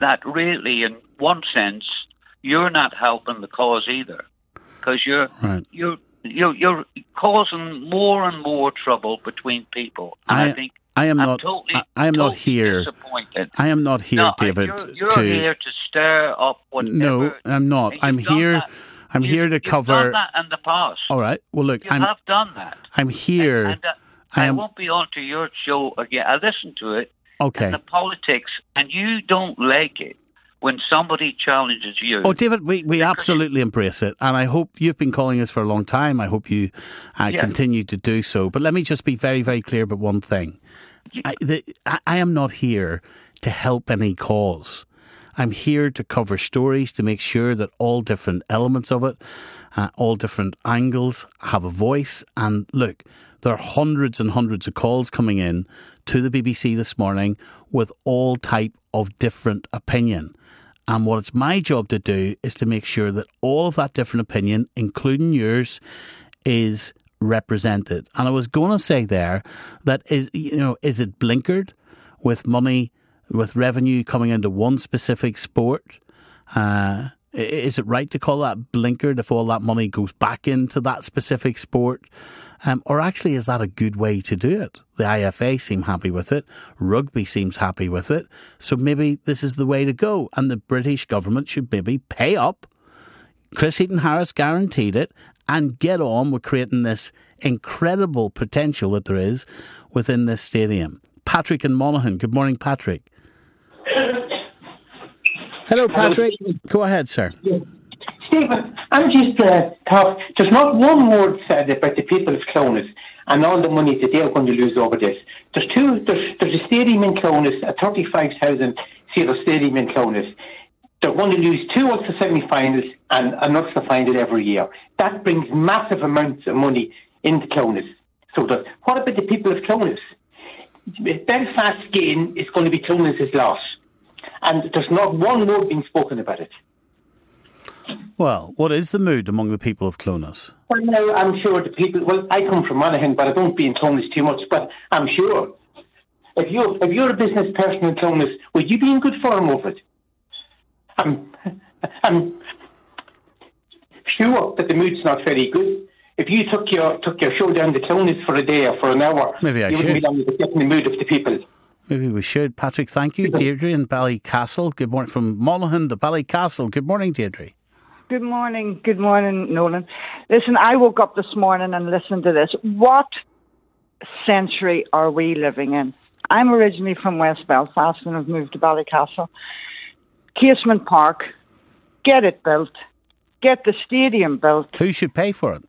that really, in one sense, you're not helping the cause either, because you're Right. you're you're you're causing more and more trouble between people. And I, I- think I am I'm not. Totally, I, I am not here. Disappointed. I am not here, no, David. You're, you're to here to stir up whatever. no, I'm not. I'm here. that. I'm You- here to cover. done that in the past. All right. Well, look, You I'm. have done that. I'm here. And uh, I I, won't be on to your show again. I listen to it. Okay. And the politics, and you don't like it when somebody challenges you. Oh, David, we, we absolutely embrace it. And I hope you've been calling us for a long time. I hope you uh, Yes. continue to do so. But let me just be very, very clear about one thing. I, the, I, I am not here to help any cause. I'm here to cover stories to make sure that all different elements of it, uh, all different angles have a voice. And look, there are hundreds and hundreds of calls coming in to the BBC this morning with all type of different opinion. And what it's my job to do is to make sure that all of that different opinion, including yours, is represented. And I was going to say there that is you know is it blinkered with money with revenue coming into one specific sport? Uh, is it right to call that blinkered if all that money goes back into that specific sport? Um, or actually, is that a good way to do it? The IFA seem happy with it. Rugby seems happy with it. So maybe this is the way to go. And the British government should maybe pay up Chris Heaton Harris guaranteed it and get on with creating this incredible potential that there is within this stadium. Patrick and Monaghan. Good morning, Patrick. Hello, Patrick. Go ahead, sir. Stephen, I'm just uh, talk. There's not one word said about the people of Clones and all the money that they're going to lose over this. There's two. There's, there's a stadium in Clones, a 35,000 seat stadium in Clones. They're going to lose two Ulster semi-finals and an Ulster final every year. That brings massive amounts of money into Clones. So what about the people of Clones? Belfast gain is going to be Clones's loss, and there's not one word being spoken about it. Well, what is the mood among the people of Clones? Well, now I'm sure the people. Well, I come from Monaghan, but I don't be in Clones too much. But I'm sure if you if you're a business person in Clones, would you be in good form over it? I'm I'm sure that the mood's not very good. If you took your took your show down to Clones for a day or for an hour, Maybe I you wouldn't be down to get in the mood of the people. Maybe we should. Patrick, thank you. Deirdre in Ballycastle. Good morning from Monaghan to Ballycastle. Good morning, Deirdre. Good morning. Good morning, Nolan. Listen, I woke up this morning and listened to this. What century are we living in? I'm originally from West Belfast and I've moved to Ballycastle. Casement Park, get it built, get the stadium built, Who should pay for it?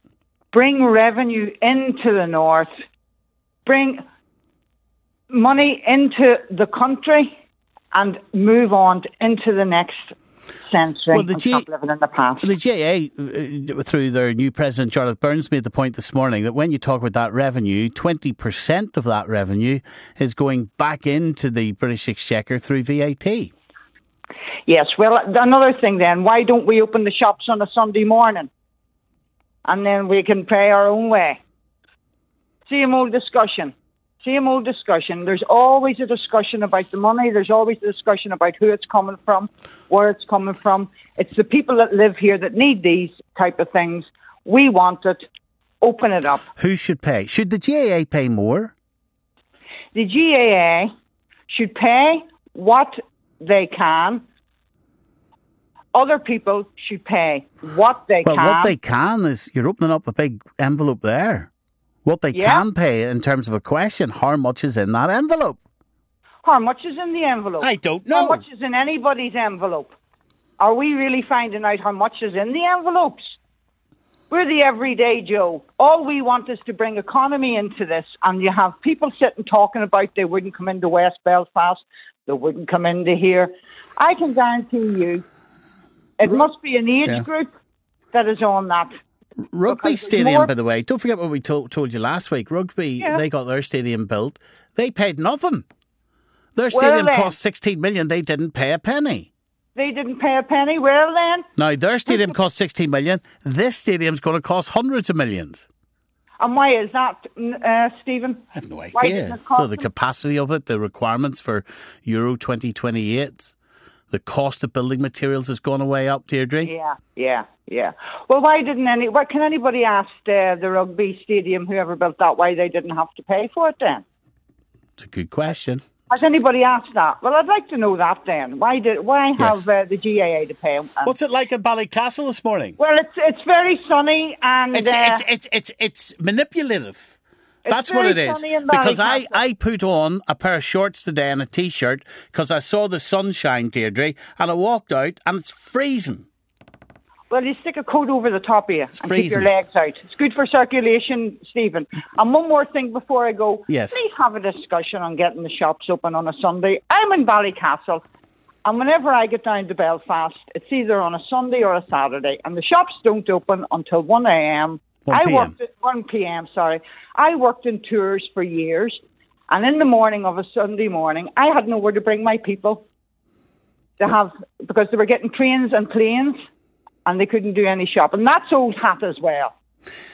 bring revenue into the north, bring money into the country, and move on to, into the next century Well, the G- in the past. The uh, through their new president, Jarlath Burns, made the point this morning that when you talk about that revenue, 20% of that revenue is going back into the British Exchequer through VAT. Yes, well, another thing then, why don't we open the shops on a Sunday morning? And then we can pay our own way. Same old discussion. Same old discussion. There's always a discussion about the money. There's always a discussion about who it's coming from, where it's coming from. It's the people that live here that need these type of things. We want it. Open it up. Who should pay? Should the GAA pay more? The GAA should pay what they can. Other people should pay what they Well, can. what they can is you're opening up a big envelope there. What they Yeah. can pay in terms of a question, how much is in that envelope? How much is in the envelope? I don't know. How much is in anybody's envelope? Are we really finding out how much is in the envelopes? We're the everyday Joe. All we want is to bring economy into this, and you have people sitting talking about they wouldn't come into West Belfast, they wouldn't come into here. I can guarantee you, it must be an age Yeah. group that is on that. Rugby stadium, more- by the way. Don't forget what we told told you last week. Rugby, Yeah. they got their stadium built. They paid nothing. Their stadium then. cost sixteen million. They didn't pay a penny. They didn't pay a penny. Well, then, Now their stadium cost sixteen million. This stadium's going to cost hundreds of millions. and why is that, uh, Stephen? I have no idea. didn't it cost So the capacity of it, the requirements for Euro twenty twenty eight, the cost of building materials has gone way up, Deirdre. Yeah, yeah, yeah. Well, why didn't any? What can anybody ask uh, the rugby stadium, whoever built that, why they didn't have to pay for it then? It's a good question. Has anybody asked that? Well, I'd like to know that then. Why did? Why Yes. have uh, the GAA to pay? And- What's it like in Ballycastle this morning? well, it's it's very sunny and It's uh, it's it's it's it's manipulative. It's That's what it is. Because I, I put on a pair of shorts today and a t shirt because I saw the sunshine, Deirdre, and I walked out and it's freezing. well, you stick a coat over the top of you and keep your legs out. It's good for circulation, Stephen. And one more thing before I go. Yes. Please have a discussion on getting the shops open on a Sunday. I'm in Ballycastle. And whenever I get down to Belfast, it's either on a Sunday or a Saturday, and the shops don't open until 1 a.m. 1 I worked at 1 p.m. Sorry, I worked in tours for years, and in the morning of a Sunday morning, I had nowhere to bring my people. To have because they were getting trains and planes, and they couldn't do any shopping. That's old hat as well.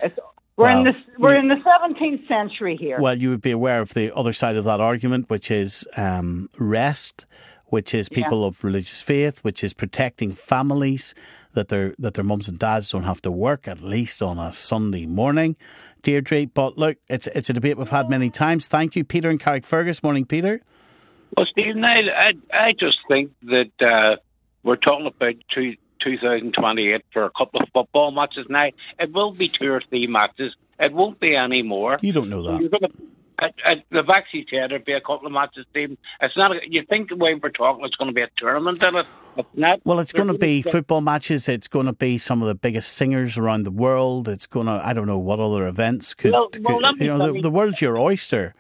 It's, we're in the we're in the 17th century here. Well, you would be aware of the other side of that argument, which is um, rest, which is Yeah. people of religious faith, which is protecting families that their that their mums and dads don't have to work at least on a Sunday morning. Deirdre, but look, it's it's a debate we've had many times. Thank you, Peter and Carrickfergus. Morning, Peter. Well, Stephen, I, I, I just think that uh, we're talking about two, 2028 for a couple of football matches now. It will be two or three matches. It won't be any more. You don't know that. Gonna, I, I, said there'll be a couple of matches, Stephen. It's not. A, you think the way we're talking, it's going to be a tournament in it. It's not. Well, it's going to be football matches. It's going to be some of the biggest singers around the world. It's going to, I don't know what other events could, Well- well, could- you know, the, the world's your oyster.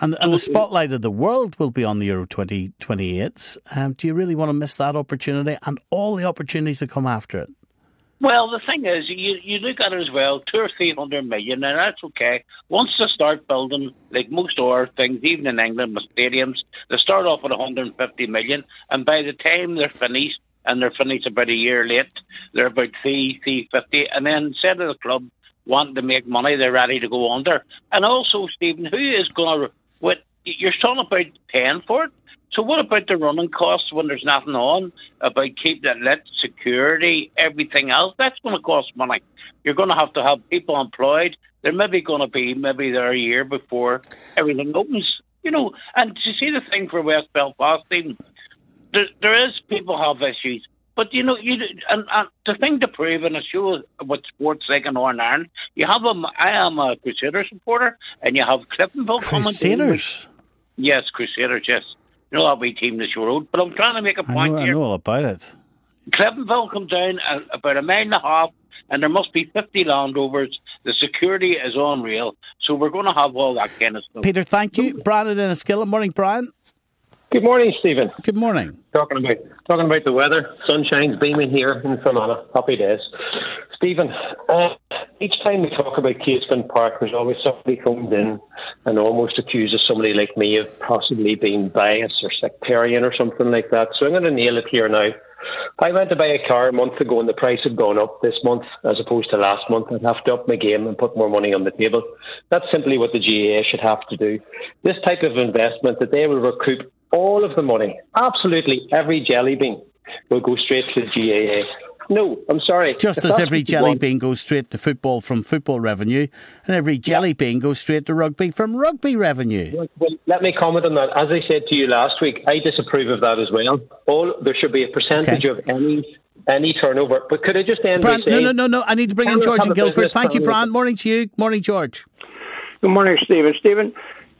And, and the spotlight of the world will be on the Euro 2028. Um, do you really want to miss that opportunity and all the opportunities that come after it? Well, the thing is, you you look at it as well, two or three hundred million, and that's okay. Once they start building, like most other things, even in England with stadiums, they start off with 150 million, and by the time they're finished, and they're finished about a year late, they're about three, three fifty, and then instead of the club wanting to make money, they're ready to go under. And also, Stephen, who is going to what you're talking about paying for it? So what about the running costs when there's nothing on? About keeping it lit, security, everything else? That's going to cost money. You're going to have to have people employed. They're maybe going to be maybe there a year before everything opens. You know, and to see the thing for West Belfast, there, there is people have issues. But you know, you and, and the thing to prove in a show what sports like in Northern Ireland, you have a. I am a Crusader supporter, and you have Cliftonville coming. Crusaders. Yes, Crusaders. Yes, you know that wee team that you rode. But I'm trying to make a point know, I know all about it. Cliftonville comes down a, about a mile and a half, and there must be 50 Land Rovers. The security is unreal, so we're going to have all that kind of stuff. Peter, thank you. Brian in Enniskillen. Morning, Brian. Good morning, Stephen. Good morning. Talking about talking about the weather. Sunshine's beaming here in Fermanagh. Happy days. Stephen, uh, each time we talk about Casement Park, there's always somebody comes in and almost accuses somebody like me of possibly being biased or sectarian or something like that. So I'm going to nail it here now. I went to buy a car a month ago and the price had gone up this month as opposed to last month. I'd have to up my game and put more money on the table. That's simply what the GAA should have to do. This type of investment that they will recoup all of the money, absolutely every jelly bean, will go straight to the GAA. No, I'm sorry. Just If as every jelly want- bean goes straight to football from football revenue, and every jelly bean goes straight to rugby from rugby revenue. Well, let me comment on that. As I said to you last week, I disapprove of that as well. All there should be a percentage Okay. of any any turnover. But could I just end Brian, by no, saying, no, no, no. I need to bring in George and a Gilford. Thank you, plan? Brian. Morning to you. Morning, George. Good morning, Stephen. Stephen,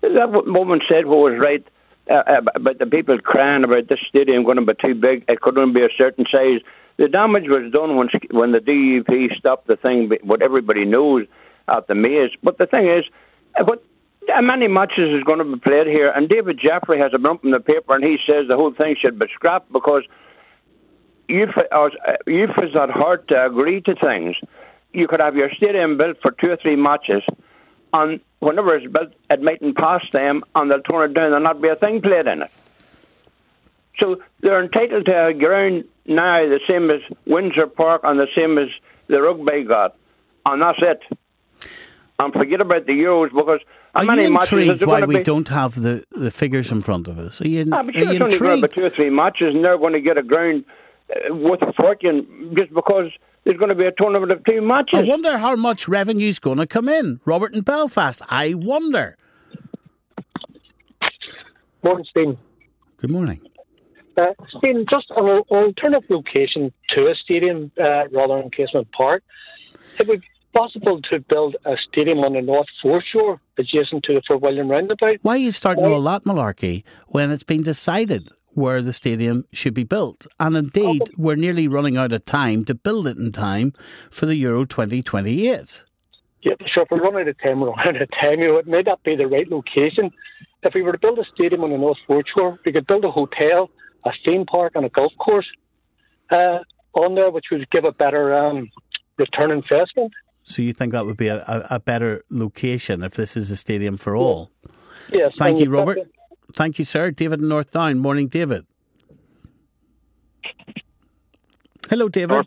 that what Moment said what was right. uh, about the people crying about this stadium going to be too big. It couldn't be a certain size. The damage was done when when the DUP stopped the thing. What everybody knows at the maze. But the thing is, but many matches is going to be played here? And David Jeffrey has a bump in the paper, and he says the whole thing should be scrapped because you've uh, you've hard to agree to things. You could have your stadium built for two or three matches, and whenever it's built, it mightn't pass them, and they'll turn it down and not be a thing played in it. So they're entitled to a ground now the same as Windsor Park and the same as the rugby got, and that's it. And forget about the Euros because how Are many you matches intrigued why we be? don't have the, the figures in front of us? Are you, Ah, but are sure, you it's only going intrigued? to be two or three matches, and they're going to get a ground uh, worth a fortune just because there's going to be a tournament of two matches. I wonder how much revenue's going to come in. Robert in Belfast. I wonder. Morning, Stephen. Good morning. Uh, Stephen, just an alternative location to a stadium uh, rather than Casement Park. It would be possible to build a stadium on the north foreshore adjacent to the Fort William roundabout. Why are you starting all that malarkey when it's been decided where the stadium should be built? And indeed, we're nearly running out of time to build it in time for the Euro 2028. Yeah, sure. If we're running out of time, we're running out of time. You know, it may not be the right location. If we were to build a stadium on the North Foreshore, we could build a hotel, a theme park, and a golf course uh, on there, which would give a better um, return investment. So you think that would be a, a, a better location if this is a stadium for all? Yes. Thank you, Robert. the- Thank you, sir. David in North Down. Morning, David. Hello, David. North,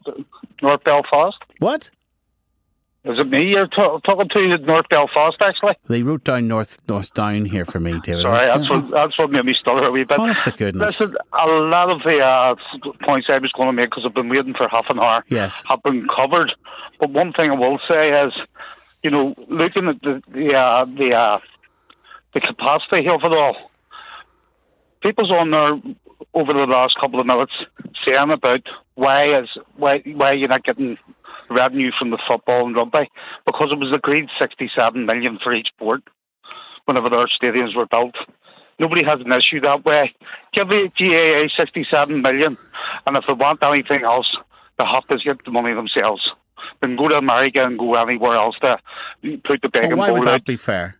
North Belfast. What? Is it me you're ta- talking to? North Belfast, actually. They wrote down North North Down here for me, David. Sorry, that's what that's what made me stutter a wee bit. Honest to goodness. Listen, a lot of the uh, points I was going to make because I've been waiting for half an hour Yes. have been covered. But one thing I will say is, you know, looking at the the uh, the, uh, the capacity of it all, people's on there over the last couple of minutes saying about why is why why you're not getting revenue from the football and rugby because it was agreed 67 million for each sport whenever their stadiums were built. Nobody has an issue that way. Give the GAA 67 million, and if they want anything else, they have to get the money themselves. Then go to America and go anywhere else to put the begging Well, why would bowl out. that be fair?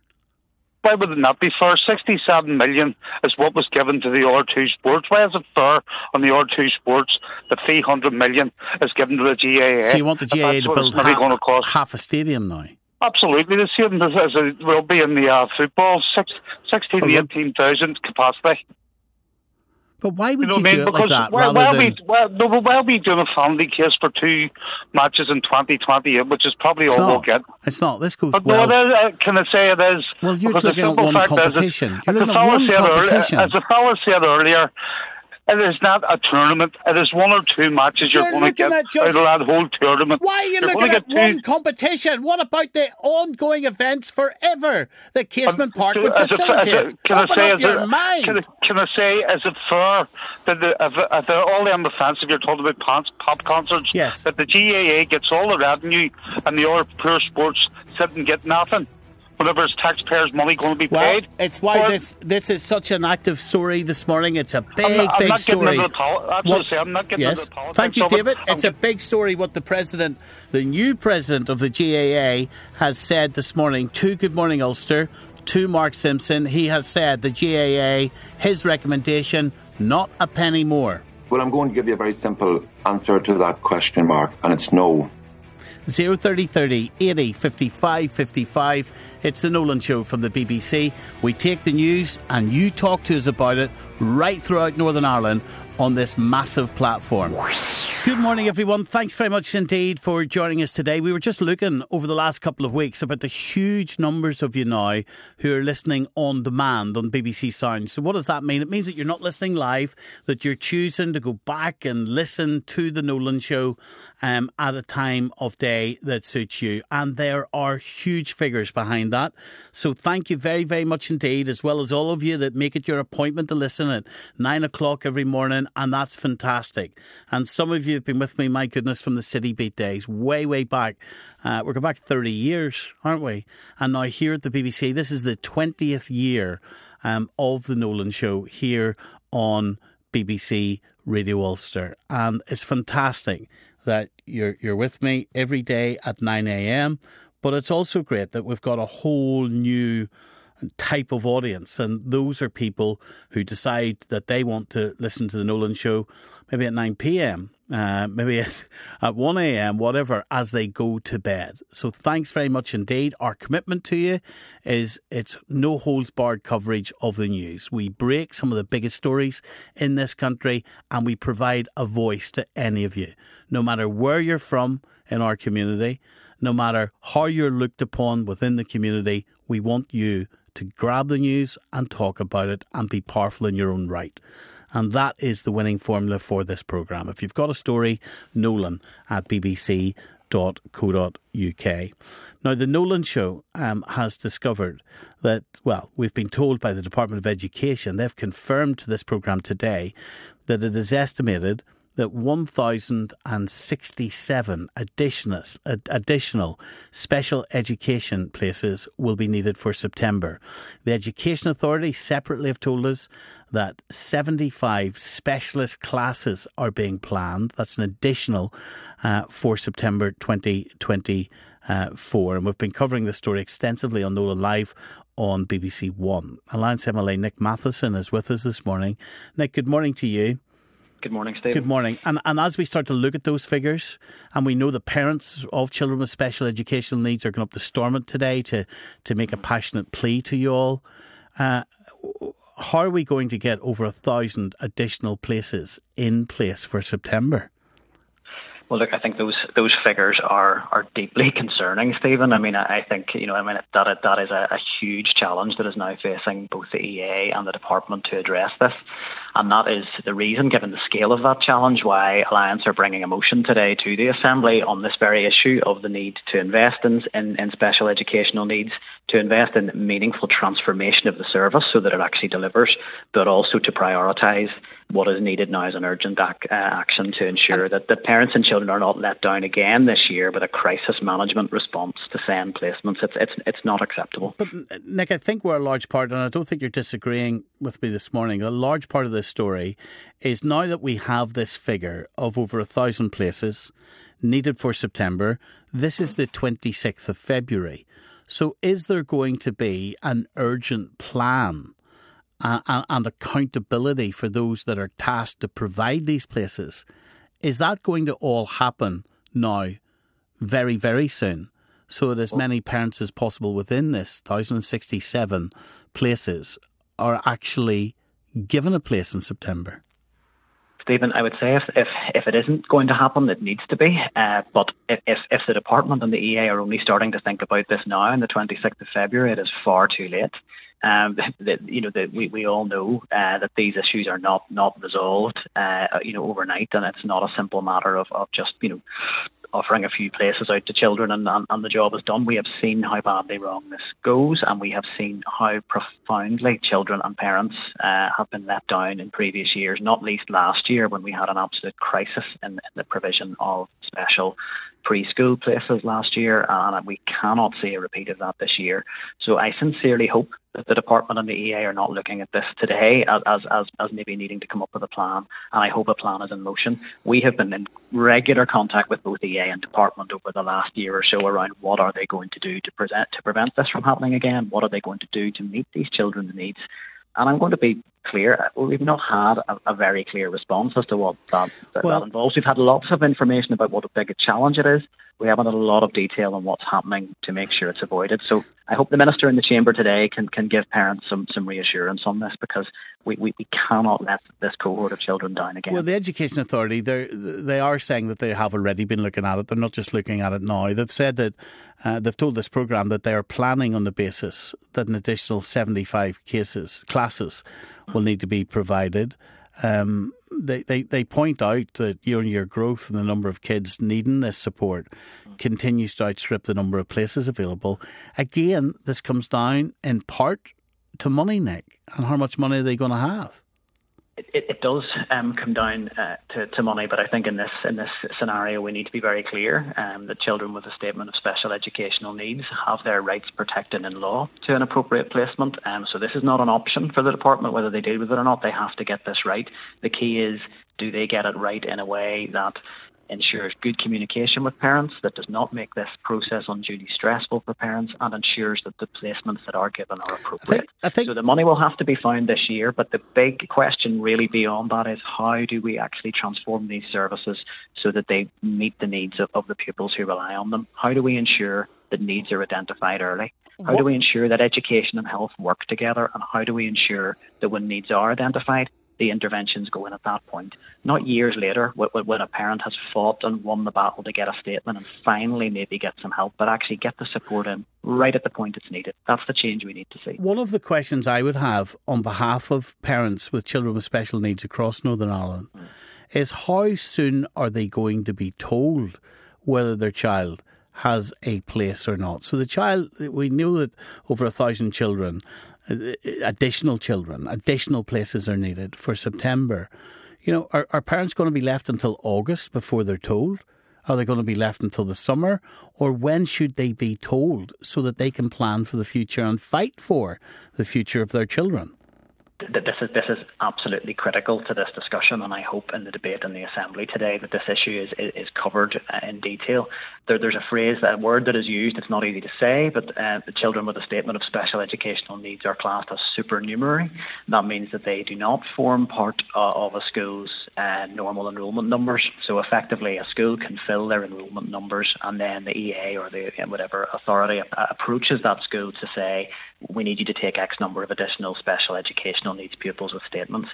Why would it not be fair? 67 million is what was given to the R2 Sports. Why is it fair on the R2 Sports that 300 million is given to the GAA? So you want the GAA to build half, going to cost? half a stadium now? Absolutely, the same as, as it will be in the uh, football, six, 16 to 18,000 capacity. But why would You know you, do it like Because that rather why, than... we, why, no, but why are we doing a family case for two matches in 2020, which is probably It's all we'll get? It's not. This goes But well. no, is, uh, can I say it is? Well, you're looking at one is, competition. as the fellow said earlier, competition. as the fellow said earlier, it is not a tournament. It is one or two matches you're, You're going to get just- out of that whole tournament. Why are you You're looking at two, one competition? What about the ongoing events forever that Casement Park um, would a- facilitate? can I say, is your it- mind. Can I, can I say, is it fair that the, if, if all them offensive, you're talking about pop, pop concerts, Yes. that the GAA gets all the revenue and the other pure sports sit and get nothing? Whenever it's taxpayers' money going to be well, paid? it's why this this is such an active story this morning. It's a big, I'm not, I'm big not getting story. into the pol- that's what I say, I'm not getting yes. into the politics Thank you, of it. David. I'm It's a big story what the president, the new president of the GAA, has said this morning to Good Morning Ulster, to Mark Simpson. He has said the GAA, his recommendation, not a penny more. Well, I'm going to give you a very simple answer to that question, Mark, and it's no. 03030 80 55 55. It's the Nolan Show from the BBC. We take the news and you talk to us about it right throughout Northern Ireland on this massive platform. Good morning, everyone. Thanks very much indeed for joining us today. We were just looking over the last couple of weeks about the huge numbers of you now who are listening on demand on BBC Sound. So, what does that mean? It means that you're not listening live, that you're choosing to go back and listen to the Nolan Show um, at a time of day that suits you. And there are huge figures behind that. So, thank you very, very much indeed, as well as all of you that make it your appointment to listen at nine o'clock every morning. And that's fantastic. And some of you have been with me, my goodness, from the City Beat days, way, way back. Uh, we're going back 30 years, aren't we? And now here at the BBC, this is the 20th year um, of the Nolan Show here on BBC Radio Ulster. And it's fantastic that you're, you're with me every day at 9 a.m. But it's also great that we've got a whole new type of audience. And those are people who decide that they want to listen to the Nolan Show maybe at 9 p.m., uh, maybe at, at 1 a.m., whatever, as they go to bed. So thanks very much indeed. Our commitment to you is it's no holds barred coverage of the news. We break some of the biggest stories in this country and we provide a voice to any of you, no matter where you're from in our community, no matter how you're looked upon within the community. We want you to grab the news and talk about it and be powerful in your own right. And that is the winning formula for this programme. If you've got a story, Nolan at bbc.co.uk. Now, the Nolan Show um, has discovered that, well, we've been told by the Department of Education, they've confirmed to this programme today that it is estimated that 1,067 additional, additional special education places will be needed for September. The Education Authority separately have told us that 75 specialist classes are being planned. That's an additional uh, for September 2024. And we've been covering this story extensively on Nolan Live on BBC One. Alliance MLA Nick Mathison is with us this morning. Nick, good morning to you. Good morning, Steve. Good morning. And, and as we start to look at those figures, and we know the parents of children with special educational needs are going up to Stormont today to, to make a passionate plea to you all. Uh, how are we going to get over a thousand additional places in place for September? Well, look, I think those those figures are are deeply concerning, Stephen. I mean, I think you know, I mean that that is a, a huge challenge that is now facing both the EA and the department to address this. And that is the reason, given the scale of that challenge, why Alliance are bringing a motion today to the Assembly on this very issue of the need to invest in, in, in special educational needs, to invest in meaningful transformation of the service so that it actually delivers, but also to prioritise what is needed now as an urgent ac- uh, action to ensure that the parents and children are not let down again this year with a crisis management response to SEND placements. It's, it's, it's not acceptable. But, Nick, I think we're a large part, and I don't think you're disagreeing with me this morning, a large part of this story is now that we have this figure of over a thousand places needed for September, this is the 26th of February. So, is there going to be an urgent plan uh, and accountability for those that are tasked to provide these places? Is that going to all happen now, very, very soon? So that as many parents as possible within this 1,067 places are actually given a place in September? Stephen, I would say if, if, if it isn't going to happen, it needs to be. Uh, but if, if the department and the EA are only starting to think about this now on the 26th of February, it is far too late. Um, you know we, we all know uh, that these issues are not not resolved uh, you know overnight, and it's not a simple matter of, of just you know offering a few places out to children and, and, and, the job is done. We have seen how badly wrong this goes, and we have seen how profoundly children and parents uh, have been let down in previous years, not least last year when we had an absolute crisis in, in the provision of special preschool places last year, and we cannot see a repeat of that this year. So I sincerely hope that the department and the EA are not looking at this today as, as, as, maybe needing to come up with a plan, and I hope a plan is in motion. We have been in regular contact with both EA and department over the last year or so around what are they going to do to present to prevent this from happening again. What are they going to do to meet these children's needs? And I'm going to be clear, we've not had a, a very clear response as to what that, that, well, that involves. We've had lots of information about what a big a challenge it is, we haven't had a lot of detail on what's happening to make sure it's avoided. So I hope the minister in the chamber today can, can give parents some, some reassurance on this because we, we, we cannot let this cohort of children down again. Well, the Education Authority, they are saying that they have already been looking at it. They're not just looking at it now. They've said that, uh, they've told this programme that they are planning on the basis that an additional 75 cases, classes will need to be provided. Um, they, they, they point out that year on year growth in the number of kids needing this support continues to outstrip the number of places available. Again, this comes down in part to money, Nick, and how much money are they going to have? It, it does um, come down uh, to, to money, but I think in this in this scenario we need to be very clear um, that children with a statement of special educational needs have their rights protected in law to an appropriate placement. Um, so this is not an option for the department whether they deal with it or not. They have to get this right. The key is do they get it right in a way that ensures good communication with parents, that does not make this process unduly stressful for parents, and ensures that the placements that are given are appropriate. I think, so the money will have to be found this year, but the big question really beyond that is how do we actually transform these services so that they meet the needs of, of the pupils who rely on them? How do we ensure that needs are identified early? How do we ensure that education and health work together? And how do we ensure that when needs are identified, the interventions go in at that point, not years later when a parent has fought and won the battle to get a statement and finally maybe get some help, but actually get the support in right at the point it's needed. That's the change we need to see. One of the questions I would have on behalf of parents with children with special needs across Northern Ireland mm. is how soon are they going to be told whether their child has a place or not. So the child, we know that over a thousand children additional children, additional places are needed for September. You know, are, are parents going to be left until August before they're told? Are they going to be left until the summer? Or when should they be told so that they can plan for the future and fight for the future of their children? this is this is absolutely critical to this discussion, and I hope in the debate in the assembly today that this issue is is, covered uh, in detail. There, there's a phrase, a word that is used. It's not easy to say, but uh, the children with a statement of special educational needs are classed as supernumerary. That means that they do not form part uh, of a school's uh, normal enrolment numbers. So effectively, a school can fill their enrolment numbers, and then the EA or the whatever authority approaches that school to say we need you to take X number of additional special educational needs pupils with statements.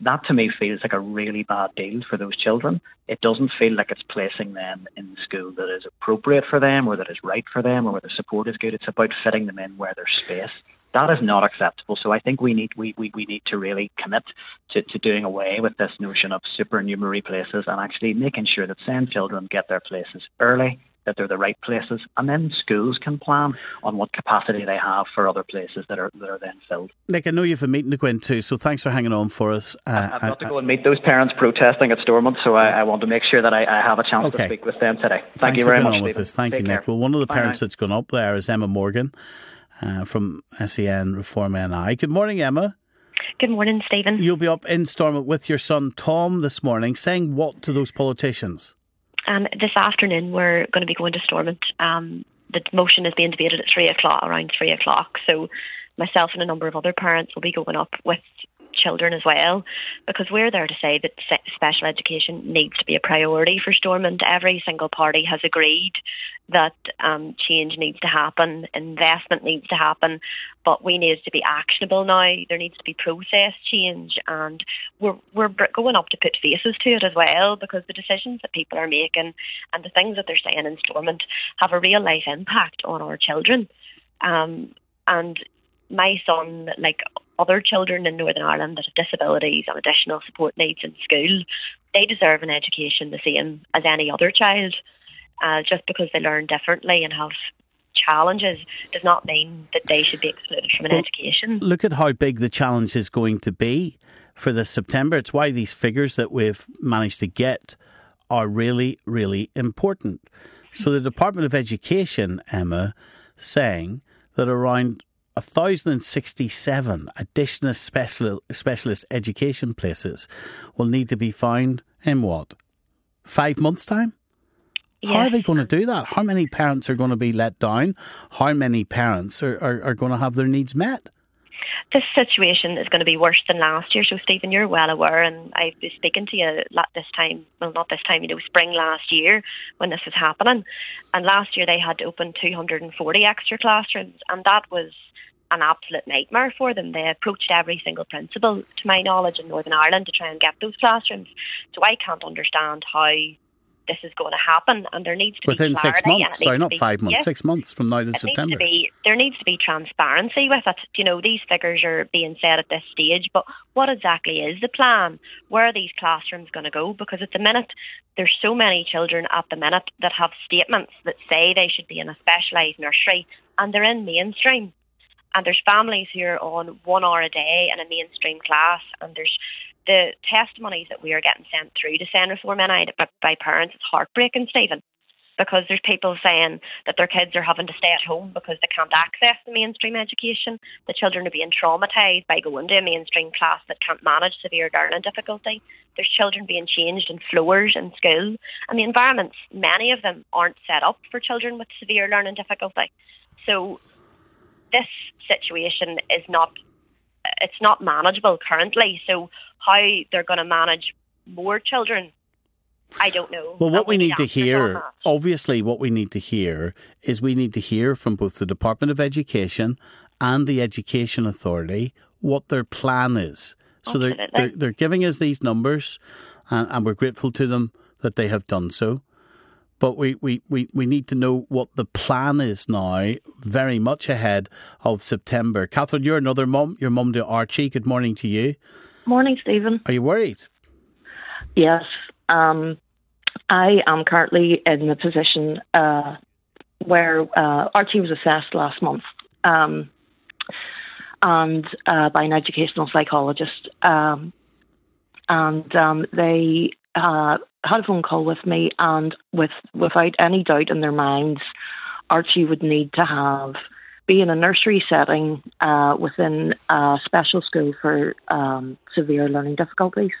That to me feels like a really bad deal for those children. It doesn't feel like it's placing them in the school that is appropriate for them or that is right for them or where the support is good. It's about fitting them in where there's space. That is not acceptable. So I think we need we, we, we need to really commit to, to doing away with this notion of supernumerary places and actually making sure that same children get their places early that they're the right places, and then schools can plan on what capacity they have for other places that are that are then filled. Nick, I know you have a meeting to go into, so thanks for hanging on for us. Uh, I've got to go and meet those parents protesting at Stormont, so I, I want to make sure that I, I have a chance okay. to speak with them today. Thank thanks you very much. Thank Take you, care. Nick. Well, one of the Bye parents now. that's gone up there is Emma Morgan uh, from SEN Reform NI. Good morning, Emma. Good morning, Stephen. You'll be up in Stormont with your son Tom this morning, saying what to those politicians? Um, this afternoon, we're going to be going to Stormont. Um, the motion is being debated at three o'clock, around three o'clock. So, myself and a number of other parents will be going up with children as well, because we're there to say that special education needs to be a priority for Stormont. Every single party has agreed that um, change needs to happen, investment needs to happen, but we need to be actionable now. There needs to be process change, and we're we're going up to put faces to it as well because the decisions that people are making and the things that they're saying in Stormont have a real life impact on our children. Um, and my son, like other children in Northern Ireland that have disabilities and additional support needs in school, they deserve an education the same as any other child. Uh, just because they learn differently and have challenges does not mean that they should be excluded from an well, education. Look at how big the challenge is going to be for this September. It's why these figures that we've managed to get are really, really important. So the Department of Education, Emma, saying that around 1,067 additional special, specialist education places will need to be found in what? Five months' time? Yes. How are they going to do that? How many parents are going to be let down? How many parents are, are, are going to have their needs met? This situation is going to be worse than last year. So, Stephen, you're well aware, and I've been speaking to you a lot this time, well, not this time, you know, spring last year when this was happening. And last year they had to open 240 extra classrooms, and that was an absolute nightmare for them. They approached every single principal, to my knowledge, in Northern Ireland to try and get those classrooms. So I can't understand how this is going to happen, and there needs to be within six months. Sorry, not be, five months. Yes, six months from now to it September. Needs to be, there needs to be transparency with it. You know, these figures are being said at this stage, but what exactly is the plan? Where are these classrooms going to go? Because at the minute, there's so many children at the minute that have statements that say they should be in a specialised nursery, and they're in mainstream and there's families who are on one hour a day in a mainstream class and there's the testimonies that we are getting sent through to SEN Reform NI by, parents is heartbreaking, Stephen because there's people saying that their kids are having to stay at home because they can't access the mainstream education. The children are being traumatised by going to a mainstream class that can't manage severe learning difficulty. There's children being changed in floors in school, and the environments, many of them, aren't set up for children with severe learning difficulty. So this situation is not it's not manageable currently. So how they're going to manage more children I don't know. Well, what we need to hear, obviously, what we need to hear is we need to hear from both the Department of Education and the Education Authority what their plan is. So they're, they're, they're giving us these numbers, and, and we're grateful to them that they have done so. But we, we, we, we need to know what the plan is now, very much ahead of September. Catherine, you're another mum. Your mum to Archie. Good morning to you. Morning, Stephen. Are you worried? Yes. Um, I am currently in the position uh, where uh, Archie was assessed last month um, and uh, by an educational psychologist. Um, and um, they uh, had a phone call with me, and with without any doubt in their minds, Archie would need to have be in a nursery setting uh, within a special school for um, severe learning difficulties.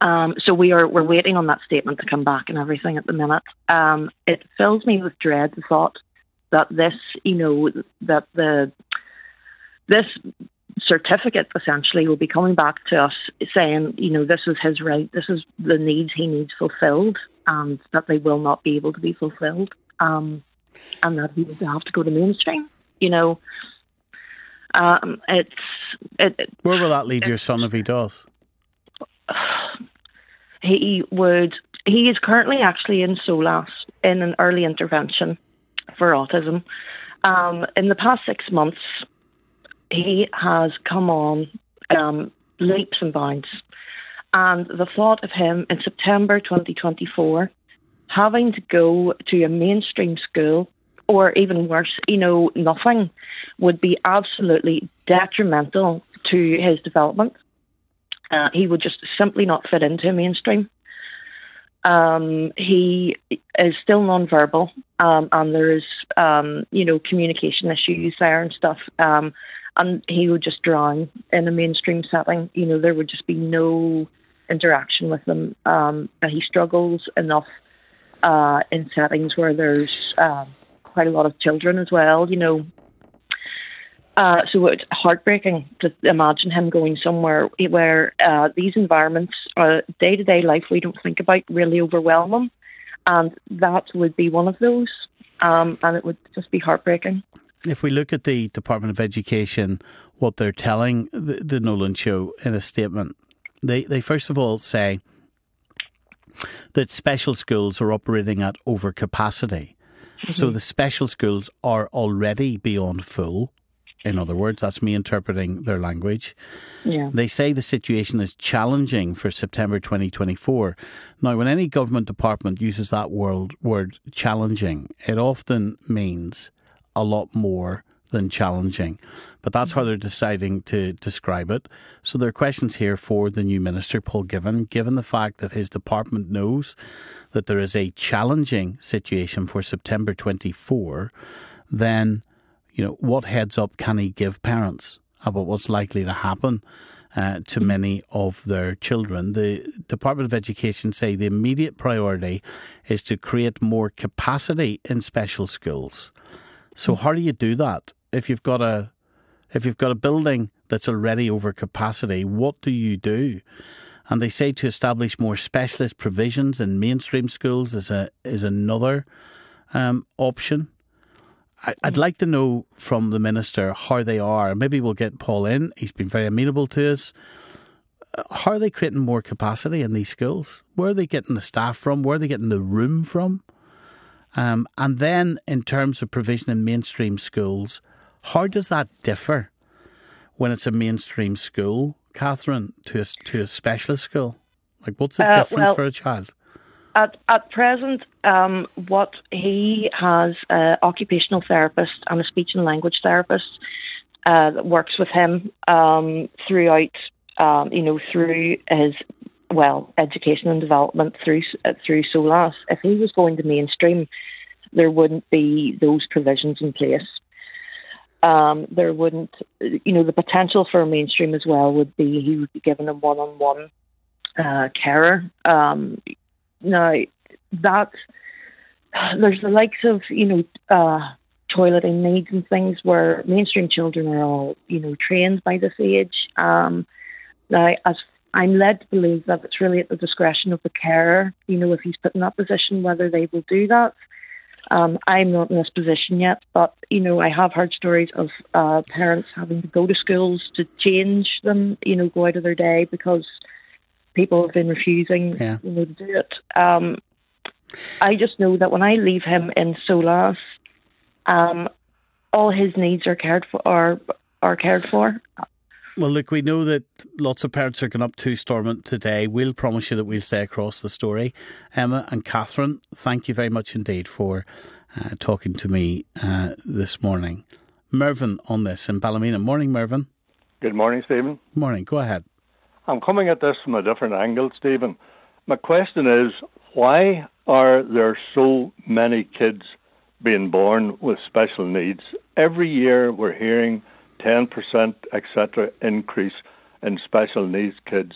Um, so we are we're waiting on that statement to come back and everything at the minute. Um, it fills me with dread the thought that this, you know, that the this certificate essentially will be coming back to us saying, you know, this is his right, this is the needs he needs fulfilled, and that they will not be able to be fulfilled, um, and that he will have to go to mainstream. You know, um, it's it, it- Where will that leave your son if he does? he would he is currently actually in SOLAS in an early intervention for autism. Um, in the past six months, he has come on um, leaps and bounds. And the thought of him in September 2024 having to go to a mainstream school, or even worse, you know, nothing, would be absolutely detrimental to his development. Uh, he would just simply not fit into mainstream. Um, he is still nonverbal, um, and there's um, you know communication issues there and stuff. And he would just drown in a mainstream setting. You know, there would just be no interaction with them. Um, he struggles enough uh, in settings where there's um, quite a lot of children as well. You know, uh, so it's heartbreaking to imagine him going somewhere where uh, these environments, day to day life, we don't think about really overwhelm him. And that would be one of those. Um, and it would just be heartbreaking. If we look at the Department of Education, what they're telling the, the Nolan Show in a statement, they, they first of all say that special schools are operating at overcapacity. So Mhm. the special schools are already beyond full. In other words, that's me interpreting their language. Yeah. They say the situation is challenging for September 2024. Now, when any government department uses that word, word challenging, it often means a lot more than challenging. But that's how they're deciding to describe it. So there are questions here for the new minister, Paul Givan, given the fact that his department knows that there is a challenging situation for September 24, then you know, what heads up can he give parents about what's likely to happen uh, to many of their children? The Department of Education say the immediate priority is to create more capacity in special schools. So how do you do that if you've got a if you've got a building that's already over capacity? What do you do? And they say to establish more specialist provisions in mainstream schools is a is another um, option. I- I'd like to know from the minister how they are. Maybe we'll get Paul in. He's been very amenable to us. How are they creating more capacity in these schools? Where are they getting the staff from? Where are they getting the room from? Um, and then, in terms of provision in mainstream schools, how does that differ when it's a mainstream school, Catherine, to a, to a specialist school? Like, what's the Uh, difference well- for a child? At at present, um, what he has an occupational therapist and a speech and language therapist uh, that works with him um, throughout um, you know, through his well education and development through uh, through SOLAS. If he was going to mainstream, there wouldn't be those provisions in place. Um, there wouldn't, you know, the potential for mainstream as well would be he would be given a one-on-one uh, carer. Um, now that there's the likes of you know uh, toileting needs and things where mainstream children are all you know trained by this age. Um, now, as I'm led to believe that it's really at the discretion of the carer, you know, if he's put in that position, whether they will do that. Um, I'm not in this position yet, but you know, I have heard stories of uh, parents having to go to schools to change them, you know, go out of their day because people have been refusing, Yeah. you know, to do it. Um, I just know that when I leave him in Solas, um, all his needs are cared for. Are are cared for. Well, look, we know that lots of parents are going up to Stormont today. We'll promise you that we'll stay across the story. Emma and Catherine, thank you very much indeed for uh, talking to me uh, this morning. Mervyn on this in Ballymena. Morning, Mervyn. Good morning, Stephen. Morning. Go ahead. I'm coming at this from a different angle, Stephen. My question is why are there so many kids being born with special needs? Every year we're hearing 10%, etc., increase in special needs kids.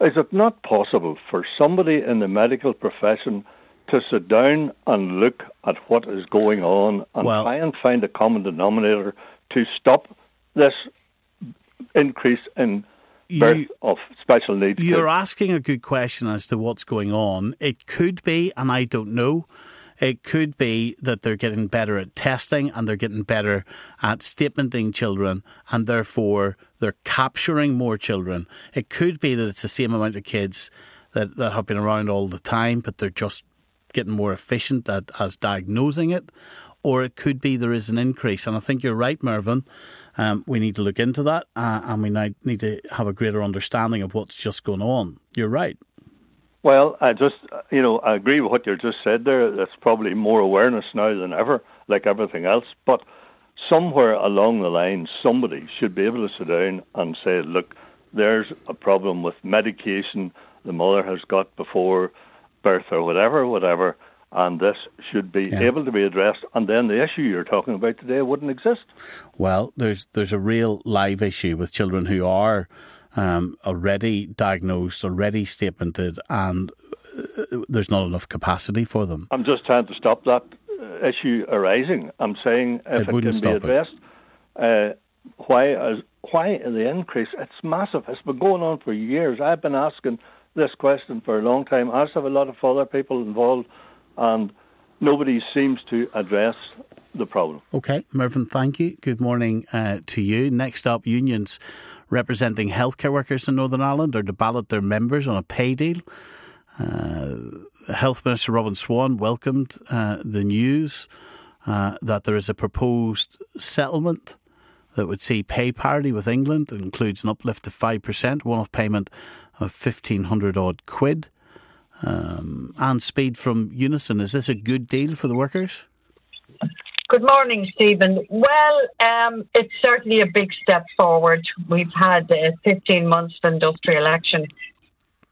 Is it not possible for somebody in the medical profession to sit down and look at what is going on and Well- try and find a common denominator to stop this increase in birth You- of special needs You're kids? asking a good question as to what's going on. It could be, and I don't know, it could be that they're getting better at testing and they're getting better at statementing children, and therefore they're capturing more children. It could be that it's the same amount of kids that, that have been around all the time, but they're just getting more efficient at as diagnosing it. Or it could be there is an increase. And I think you're right, Mervyn. Um, we need to look into that uh, and we need to have a greater understanding of what's just going on. You're right. Well, I just, uh, you know, I agree with what you just said there. There's probably more awareness now than ever, like everything else. But somewhere along the line, somebody should be able to sit down and say, look, there's a problem with medication the mother has got before birth or whatever, whatever, and this should be able to be addressed. And then the issue you're talking about today wouldn't exist. Well, there's there's a real live issue with children who are um, already diagnosed, already statemented, and uh, there's not enough capacity for them. I'm just trying to stop that uh, issue arising. I'm saying if It it, can be addressed, uh, why is why the increase? It's massive. It's been going on for years. I've been asking this question for a long time. I have a lot of other people involved, and nobody seems to address the problem. Okay, Mervyn, thank you. Good morning uh, to you. Next up, unions representing healthcare workers in Northern Ireland are to ballot their members on a pay deal. Uh, Health Minister Robin Swann welcomed uh, the news uh, that there is a proposed settlement that would see pay parity with England. It includes an uplift of 5%, one off payment of 1,500 odd quid. Um, Anne Speed from Unison. Is this a good deal for the workers? Good morning, Stephen. Well, um, it's certainly a big step forward. We've had uh, 15 months of industrial action,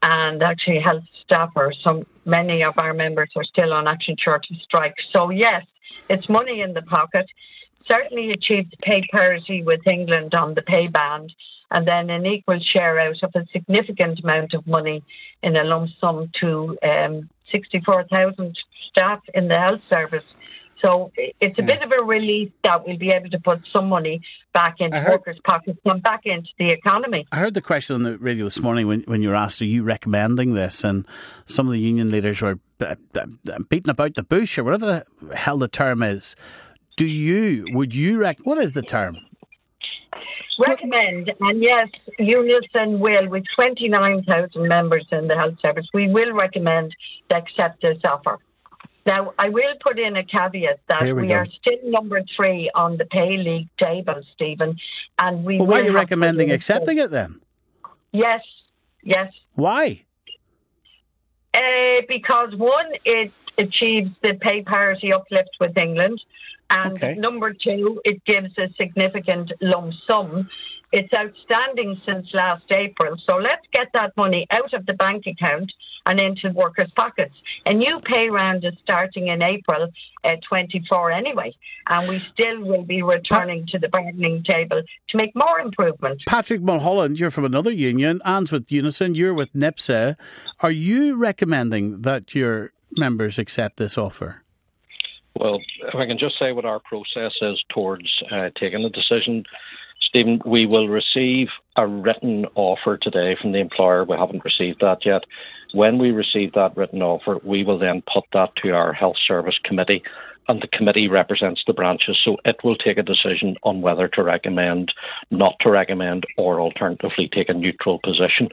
and actually, health staffers, so many of our members are still on action shortage strike. So, yes, it's money in the pocket. Certainly achieved pay parity with England on the pay band, and then an equal share out of a significant amount of money in a lump sum to um, 64,000 staff in the health service. So it's a bit of a relief that we'll be able to put some money back into heard- workers' pockets and back into the economy. I heard the question on the radio this morning when, when you were asked, Are you recommending this? And some of the union leaders were uh, uh, beating about the bush or whatever the hell the term is. Do you, would you, rec- what is the term? Recommend, and yes, Unison will, with 29,000 members in the health service, we will recommend to accept this offer. Now, I will put in a caveat that we we, are still number three on the pay league table, Stephen, and we Well, why are you recommending accepting it then? Yes, yes. Why? Uh, because one, it achieves the pay parity uplift with England, and Okay. number two, it gives a significant lump sum It's outstanding since last April. So let's get that money out of the bank account and into workers' pockets. A new pay round is starting in April uh, 24 anyway, and we still will be returning to the bargaining table to make more improvements. Patrick Mulholland, you're from another union. Anne's with Unison, you're with NIPSA. Are you recommending that your members accept this offer? Well, if I can just say what our process is towards uh, taking the decision, Stephen, we will receive a written offer today from the employer. We haven't received that yet. When we receive that written offer, we will then put that to our health service committee, and the committee represents the branches. So it will take a decision on whether to recommend, not to recommend, or alternatively take a neutral position.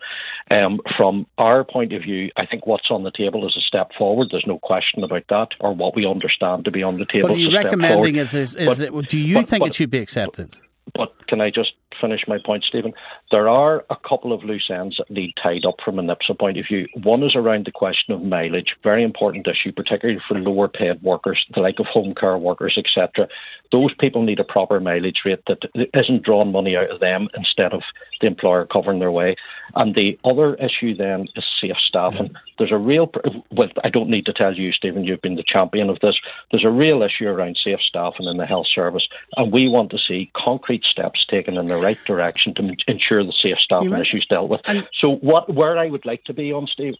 Um, from our point of view, I think what's on the table is a step forward. There's no question about that, or what we understand to be on the table. What are you recommending? Is, is, is but, it, do you but, think but, it should be accepted? But can I just finish my point, Stephen? There are a couple of loose ends that need tied up from a NIPSA point of view. One is around the question of mileage, very important issue, particularly for lower paid workers, the like of home care workers, etc. Those people need a proper mileage rate that isn't drawing money out of them instead of the employer covering their way. And the other issue then is safe staffing. There's a real, well, I don't need to tell you, Stephen, you've been the champion of this. There's a real issue around safe staffing in the health service, and we want to see concrete steps taken in the right direction to ensure the safe staffing issues dealt with. so, what where I would like to be on, Steve,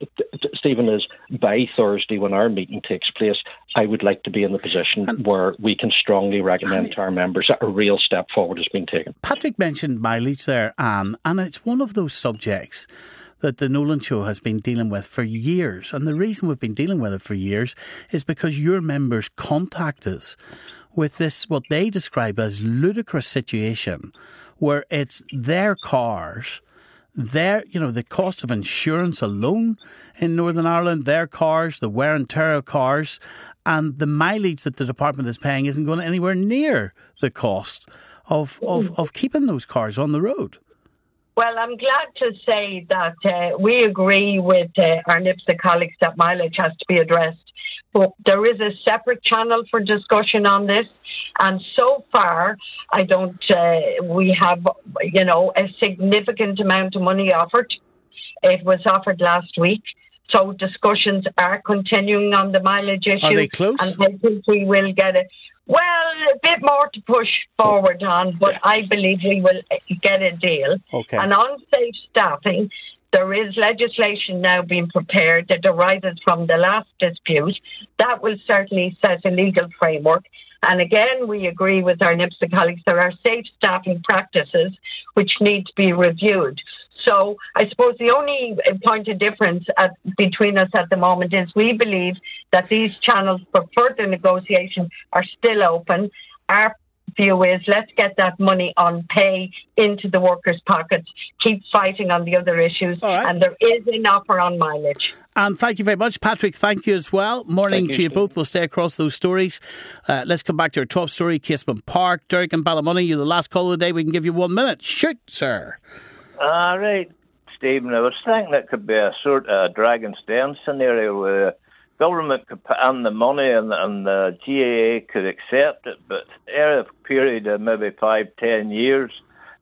Stephen, is by Thursday when our meeting takes place, I would like to be in the position where we can strongly recommend to our members that a real step forward has been taken. Patrick mentioned mileage there, Anne, and it's one of those subjects that the Nolan Show has been dealing with for years. And the reason we've been dealing with it for years is because your members contact us with this, what they describe as ludicrous situation where it's their cars, their, you know, the cost of insurance alone in Northern Ireland, their cars, the wear and tear of cars, and the mileage that the department is paying isn't going anywhere near the cost of, of, of keeping those cars on the road. Well, I'm glad to say that uh, we agree with uh, our NIPSA colleagues that mileage has to be addressed. But there is a separate channel for discussion on this. And so far, I don't, uh, we have, you know, a significant amount of money offered. It was offered last week. So discussions are continuing on the mileage issue. Are they close? And I think we will get it. Well, a bit more to push forward on, but I believe we will get a deal. Okay. And on safe staffing, there is legislation now being prepared that arises from the last dispute. That will certainly set a legal framework. And again, we agree with our NIPSA colleagues there are safe staffing practices which need to be reviewed. So I suppose the only point of difference at, between us at the moment is we believe that these channels for further negotiation are still open. View is let's get that money on pay into the workers' pockets, keep fighting on the other issues, right. and there is an offer on mileage. And thank you very much, Patrick. Thank you as well. Morning Thank to you, you both. We'll stay across those stories. Uh, let's come back to our top story, Casement Park. Derek and Ballymoney, you're the last call of the day. We can give you one minute. Shoot, sir. All right, Stephen. I was thinking it could be a sort of Dragon's Den scenario where government could put in the money and, and the GAA could accept it, but over a period of maybe five, ten years,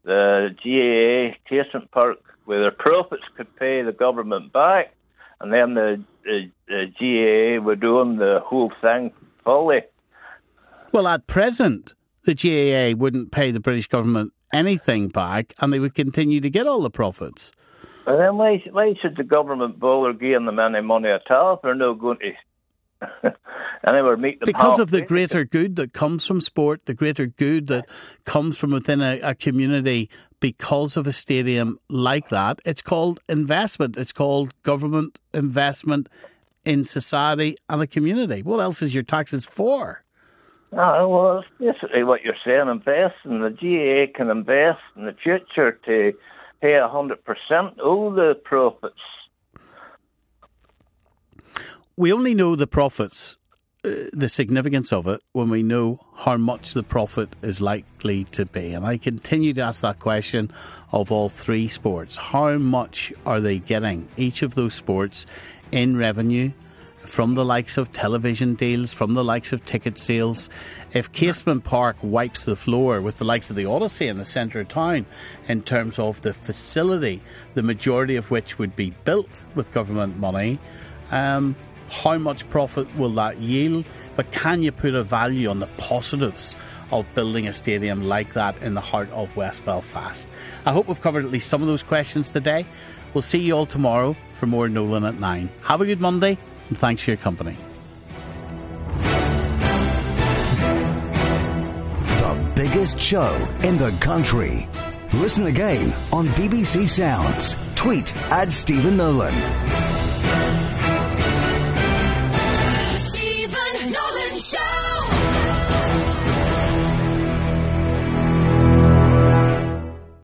the GAA, Casement Park, where their profits could pay the government back, and then the, the, the GAA would own the whole thing fully. Well, at present, the GAA wouldn't pay the British government anything back and they would continue to get all the profits. Well, then why, why should the government bother giving them any money at all if they're not going to anywhere meet them Because of the eh? greater good that comes from sport, the greater good that comes from within a, a community because of a stadium like that, it's called investment. It's called government investment in society and a community. What else is your taxes for? Oh, well, it's basically what you're saying, invest, and the GAA can invest in the future to pay 100% all the profits. we only know the profits, uh, the significance of it, when we know how much the profit is likely to be. And I continue to ask that question of all three sports. How much are they getting, each of those sports, in revenue? From the likes of television deals, from the likes of ticket sales. If Casement Park wipes the floor with the likes of the Odyssey in the centre of town in terms of the facility, the majority of which would be built with government money, um, how much profit will that yield? But can you put a value on the positives of building a stadium like that in the heart of West Belfast? I hope we've covered at least some of those questions today. We'll see you all tomorrow for more Nolan at 9. Have a good Monday and thanks for your company. The biggest show in the country. Listen again on BBC Sounds. Tweet at Stephen Nolan.